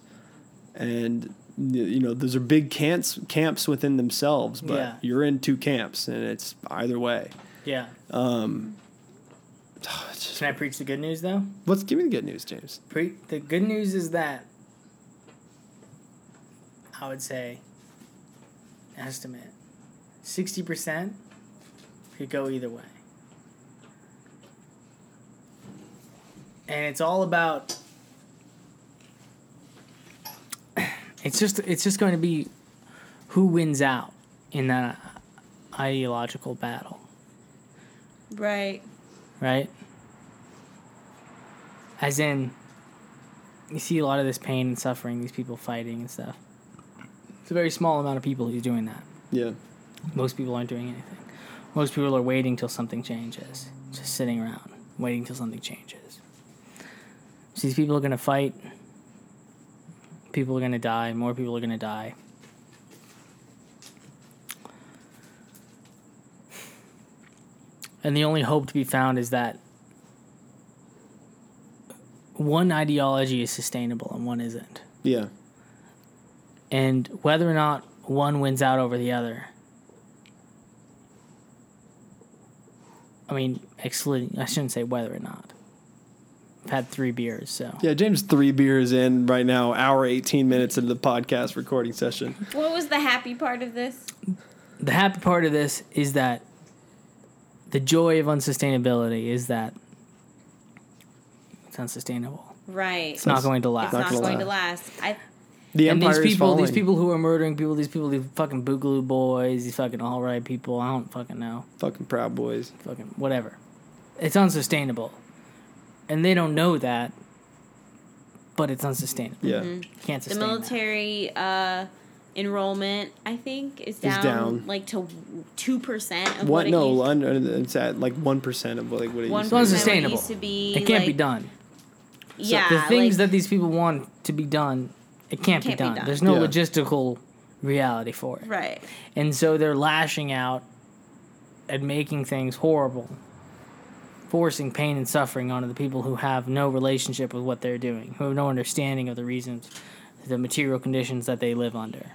and you know those are big camps camps within themselves, but Yeah. you're in two camps, and it's either way. Yeah. Just- (sighs) Can I preach the good news though? let's give me the good news, James. Pre- the good news is that I would say estimate sixty percent could go either way, and it's all about. (clears throat) It's just it's just going to be who wins out in that ideological battle, Right. right? As in, you see a lot of this pain and suffering, these people fighting and stuff. It's a very small amount of people who's doing that. Yeah. Most people aren't doing anything. Most people are waiting till something changes. Just sitting around, waiting till something changes. So these people are gonna fight. People are gonna die. More people are gonna die. And the only hope to be found is that one ideology is sustainable and one isn't. Yeah. And whether or not one wins out over the other. I mean, excluding, I shouldn't say whether or not. I've had three beers, so. Yeah, James three beers in right now, hour eighteen minutes into the podcast recording session. What was the happy part of this? The happy part of this is that the joy of unsustainability is that it's unsustainable. Right. It's not going to last. It's not, gonna going to last. last. I The and empire these is people, these people who are murdering people, these people, these fucking boogaloo boys, these fucking all right people, I don't fucking know. fucking proud boys. fucking whatever. It's unsustainable. And they don't know that, but it's unsustainable. Yeah. Can't Mm-hmm. the sustain that. military uh, enrollment, I think, is down, down. like to two percent of What? what it No, used, under, it's at like one percent of like what it one used It's to be. percent unsustainable. used to be. It can't be like- done. Yeah, the things like, that these people want to be done, it can't, be, Can't be done. done. There's no Yeah. logistical reality for it. right. And so they're lashing out and making things horrible, forcing pain and suffering onto the people who have no relationship with what they're doing, who have no understanding of the reasons, the material conditions that they live under.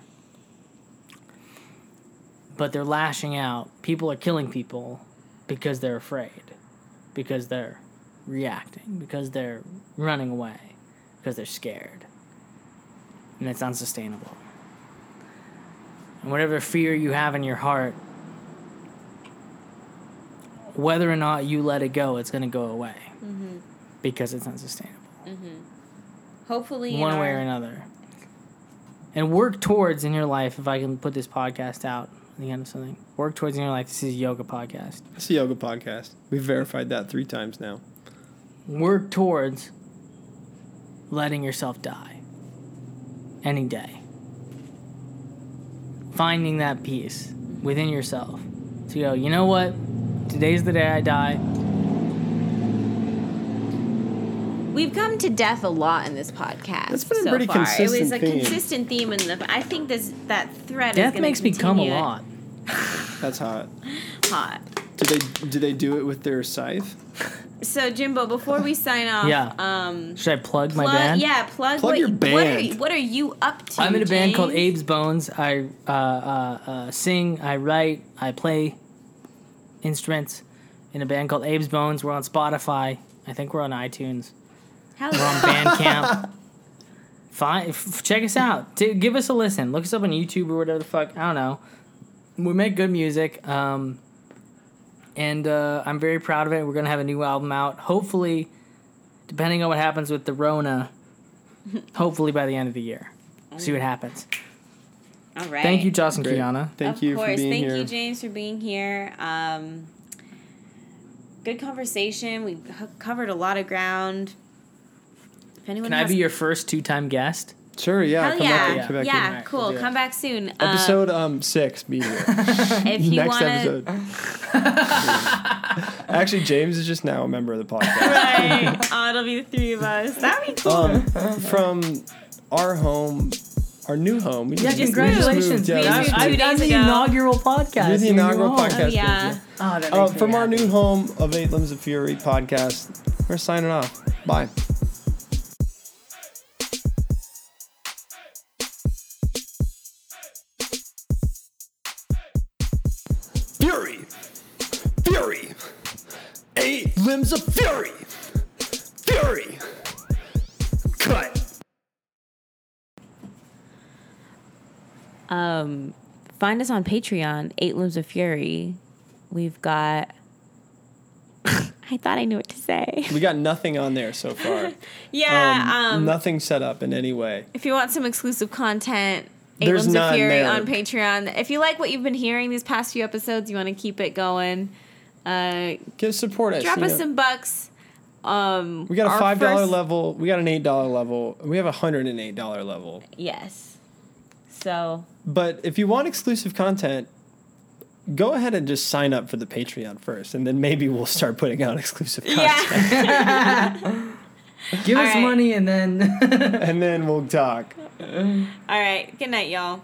But they're lashing out. People are killing people because they're afraid, because they're reacting, because they're running away, because they're scared. And it's unsustainable. And whatever fear you have in your heart, whether or not you let it go, it's going to go away mm-hmm. because it's unsustainable, mm-hmm. Hopefully, one way our- or another. And work towards in your life, if I can put this podcast out at the end of something, work towards in your life. This is a yoga podcast. It's a yoga podcast. We've verified that three times now. Work towards letting yourself die any day. Finding that peace within yourself to go, you know what? Today's the day I die. We've come to death a lot in this podcast. That's been a so pretty far. It was a theme. consistent theme in the. I think this that thread. is Death gonna makes me come a lot. (laughs) That's hot. Hot. Do they do they do it with their scythe? So Jimbo, before we sign off, Yeah. um, Should I plug my band? yeah, plug, Plug what, your What are, band. you- what are you up to? I'm in a band called Abe's Bones. I uh, uh, uh, sing, I write, I play instruments in a band called Abe's Bones. We're on Spotify. I think we're on iTunes. Hell We're on. (laughs) Bandcamp. Fine, f- check us out. T- give us a listen. Look us up on YouTube or whatever the fuck. I don't know. We make good music, um, and uh, I'm very proud of it. We're gonna have a new album out. Hopefully, depending on what happens with the Rona, hopefully by the end of the year. See what happens. All right. Thank you, Joss and Great. Kiana. Thank of you course. for being Thank here. you, James, for being here. Um, good conversation. We covered a lot of ground. If anyone Can I be your first two-time guest? Sure, yeah. Hell come yeah, back, yeah, come back in. Alright, cool. we'll do it. Come back soon. Um, Episode um six, be here. (laughs) if you Next wanna, episode. (laughs) Actually, James is just now a member of the podcast. (laughs) right? oh, it'll be the three of us. That'd be cool. um, from our home, our new home. We Yeah, just- we just congratulations. moved, yeah, We we just just moved I've two done days the ago. inaugural podcast. You're the in inaugural home. podcast. oh yeah. Oh, Uh, makes me from our happy. new home of Eight Limbs of Fury podcast, we're signing off. Bye. Eight Limbs of Fury! Fury! Cut! Um, find us on Patreon, Eight Limbs of Fury. We've got. (laughs) I thought I knew what to say. We got nothing on there so far. (laughs) Yeah. Um, nothing set up in any way. if you want some exclusive content, Eight There's Limbs of none Fury there. on Patreon. If you like what you've been hearing these past few episodes, you want to keep it going. Uh, Give support us. drop us know. some bucks. Um, We got a five dollar first- level. We got an eight dollar level. We have a hundred and eight dollar level. Yes. So But if you want exclusive content, go ahead and just sign up for the Patreon first, and then maybe we'll start putting out exclusive (laughs) content. yeah. Give All us right. money and then. (laughs) and then we'll talk. All right. Good night, y'all.